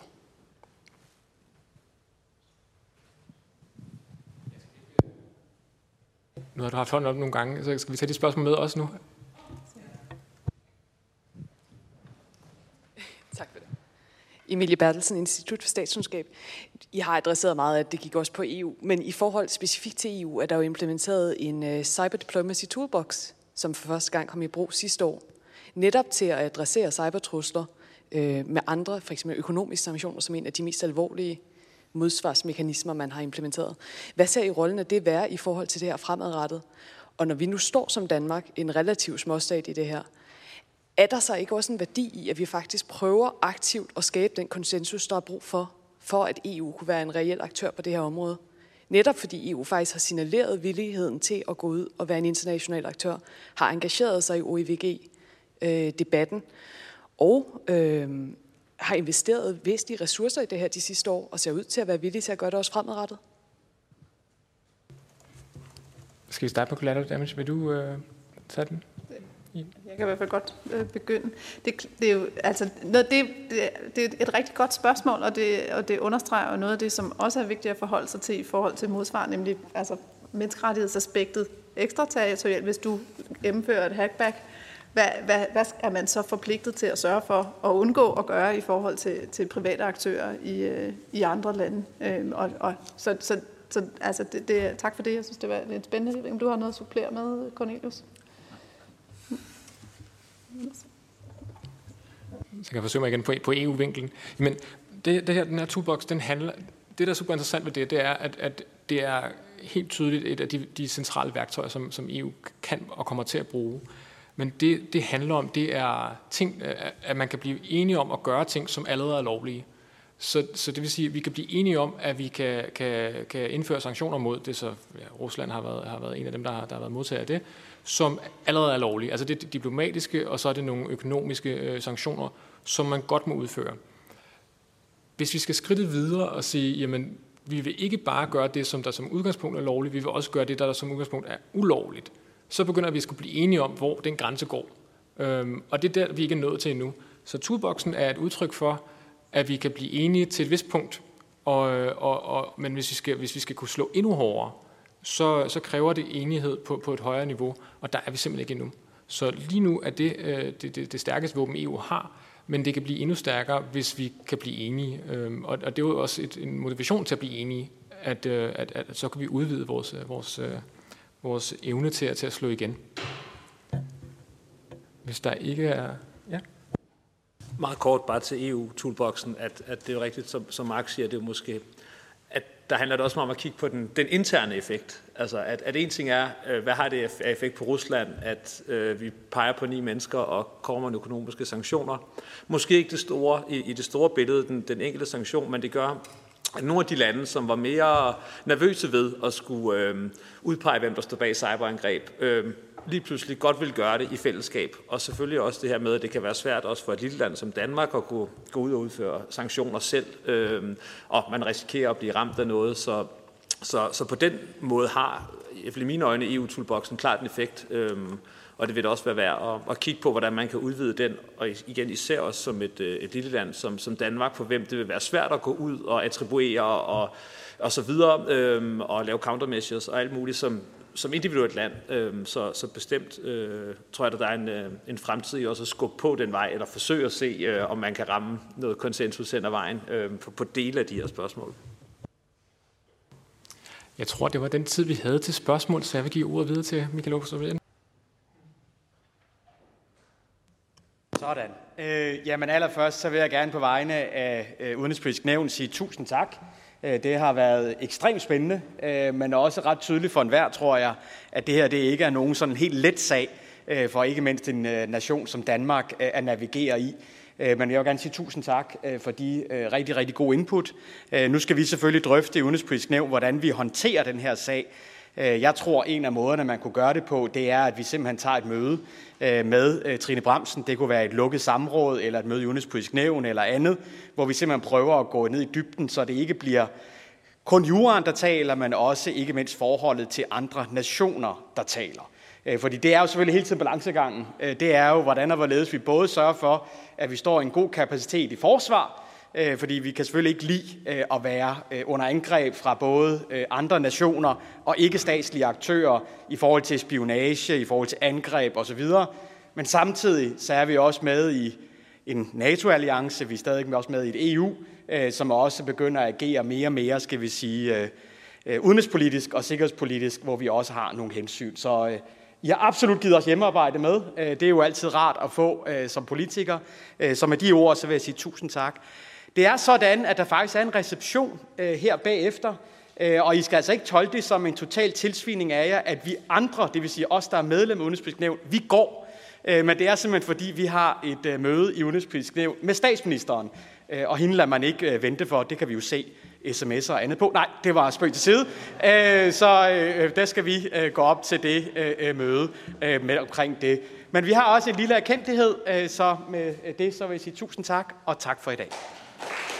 [SPEAKER 2] Nu har du haft hånden op nogle gange, så skal vi tage de spørgsmål med også nu.
[SPEAKER 15] Tak for det. Emilie Bertelsen, Institut for Statskundskab. I har adresseret meget, at det gik også på EU, men i forhold specifikt til EU er der jo implementeret en øh, Cyber Diplomacy Toolbox, som for første gang kom i brug sidste år, netop til at adressere cybertrusler uh, med andre, for eksempel økonomiske sanktioner, som en af de mest alvorlige modsvarsmekanismer, man har implementeret. Hvad ser I rollen af det være i forhold til det her fremadrettet? Og når vi nu står som Danmark, en relativ småstat i det her, er der så ikke også en værdi i, at vi faktisk prøver aktivt at skabe den konsensus, der er brug for, for at EU kunne være en reel aktør på det her område? Netop fordi EU faktisk har signaleret villigheden til at gå ud og være en international aktør, har engageret sig i OIVG-debatten, øh, og øh, har investeret væsentlige ressourcer i det her de sidste år, og ser ud til at være villige til at gøre det også fremadrettet.
[SPEAKER 2] Skal vi starte på collateral damage? Vil du øh, tage den?
[SPEAKER 8] Jeg kan i hvert fald godt øh, begynde. Det, det er jo altså noget, det, det, det er et rigtig godt spørgsmål, og det, og det understreger jo noget af det, som også er vigtigt at forholde sig til i forhold til modsvar, nemlig altså menneskerettighedsaspektet ekstraterritorialt, hvis du gennemfører et hackback. Hvad, hvad, hvad er man så forpligtet til at sørge for at undgå at gøre i forhold til, til private aktører i, øh, i andre lande? Øh, og, og, så, så, så altså det, det, tak for det. Jeg synes, det var lidt spændende. Du har noget at supplere med, Cornelius?
[SPEAKER 2] Så kan jeg forsøge mig igen på, på EU-vinklen. Men det, det her, den her toolbox, den handler, det, der er super interessant ved det, det er, at, at det er helt tydeligt et af de, de centrale værktøjer, som, som EU kan og kommer til at bruge. Men det, det handler om, det er ting, at man kan blive enige om at gøre ting, som allerede er lovlige. Så, så det vil sige, at vi kan blive enige om, at vi kan, kan, kan indføre sanktioner mod det, så ja, Rusland har været, har været en af dem, der har, der har været modtager af det, som allerede er lovlige. Altså det er diplomatiske, og så er det nogle økonomiske øh, sanktioner, som man godt må udføre. Hvis vi skal skridte videre og sige, jamen vi vil ikke bare gøre det, som der som udgangspunkt er lovligt, vi vil også gøre det, der, der som udgangspunkt er ulovligt, så begynder vi at skulle blive enige om, hvor den grænse går. Øhm, og det er der, vi ikke er nået til endnu. Så toolboxen er et udtryk for, at vi kan blive enige til et vist punkt, og, øh, og, og, men hvis vi, skal, hvis vi skal kunne slå endnu hårdere, så, så kræver det enighed på, på et højere niveau, og der er vi simpelthen ikke endnu. Så lige nu er det øh, det, det, det stærkeste våben, EU har, men det kan blive endnu stærkere, hvis vi kan blive enige. Øhm, og, og det er jo også et, en motivation til at blive enige, at, øh, at, at, at så kan vi udvide vores, øh, vores, øh, vores evne til at, til at slå igen. Hvis der ikke er... Ja.
[SPEAKER 7] Meget kort bare til EU-toolboxen, at, at det er rigtigt, som, som Mark siger, det er måske der handler det også om at kigge på den, den interne effekt. Altså, at, at en ting er, øh, hvad har det af effekt på Rusland, at øh, vi peger på ni mennesker og kommer med økonomiske sanktioner. Måske ikke det store, i, i det store billede, den, den enkelte sanktion, men det gør, nogle af de lande, som var mere nervøse ved at skulle øh, udpege, hvem der står bag cyberangreb, øh, lige pludselig godt vil gøre det i fællesskab. Og selvfølgelig også det her med, at det kan være svært også for et lille land som Danmark at gå, gå ud og udføre sanktioner selv, øh, og man risikerer at blive ramt af noget. Så, så, så på den måde har, i mine øjne, EU-toolboxen klart en effekt. Øh, og det vil også være værd at, at kigge på, hvordan man kan udvide den, og igen især også som et, øh, et lille land som, som Danmark, for hvem det vil være svært at gå ud og attribuere og, og så videre, øhm, og lave countermeasures og alt muligt, som, som individuelt land, Øhm, så, så bestemt øh, tror jeg, at der er en, øh, en fremtid i også at skubbe på den vej, eller forsøge at se, øh, om man kan ramme noget konsensus hen ad vejen øh, på, på dele af de her spørgsmål.
[SPEAKER 2] Jeg tror, det var den tid, vi havde til spørgsmål, så jeg vil give ordet videre til Michael Aarhus.
[SPEAKER 11] Sådan. Øh, jamen allerførst, så vil jeg gerne på vegne af øh, Udenrigspolitisk Nævn sige tusind tak Øh, det har været ekstremt spændende, øh, men også ret tydeligt for enhver, tror jeg, at det her det ikke er nogen sådan helt let sag øh, for ikke mindst en øh, nation som Danmark øh, at navigere i. Øh, men jeg vil gerne sige tusind tak for de rigtig, rigtig gode input. Nu skal vi selvfølgelig drøfte i Udenrigspolitisk Nævn, hvordan vi håndterer den her sag. Øh, jeg tror, en af måderne, man kunne gøre det på, det er, at vi simpelthen tager et møde øh, med øh, Trine Bremsen. Det kunne være et lukket samråd, eller et møde i Udenrigspolitisk Nævn, eller andet, hvor vi simpelthen prøver at gå ned i dybden, så det ikke bliver kun juraen, der taler, men også ikke mindst forholdet til andre nationer, der taler. Fordi det er jo selvfølgelig hele tiden balancegangen. Det er jo, hvordan og hvorledes vi både sørger for, at vi står i en god kapacitet i forsvar, øh, fordi vi kan selvfølgelig ikke lide øh, at være øh, under angreb fra både øh, andre nationer og ikke statslige aktører i forhold til spionage, i forhold til angreb osv. Men samtidig så er vi også med i en NATO-alliance, vi er stadig også med i et EU, som også begynder at agere mere og mere, skal vi sige, udenrigspolitisk og sikkerhedspolitisk, hvor vi også har nogle hensyn. Så i har absolut givet os hjemmearbejde med. Øh, det er jo altid rart at få øh, som politiker. Øh, så med de ord, så vil jeg sige tusind tak. Det er sådan, at der faktisk er en reception øh, her bagefter, øh, og I skal altså ikke tolke det som en total tilsvining af jer, at vi andre, det vil sige os, der er medlem af Udenrigspolitisk Nævn, vi går. Øh, men det er simpelthen fordi, vi har et møde i Udenrigspolitisk Nævn med statsministeren, og hende lader man ikke vente for, det kan vi jo se sms'er og andet på. Nej, det var spøg til side. Øh, så øh, der skal vi øh, gå op til det møde med omkring det. Men vi har også en lille erkendelighed, så med det så vil jeg sige tusind tak, og tak for i dag. Gracias.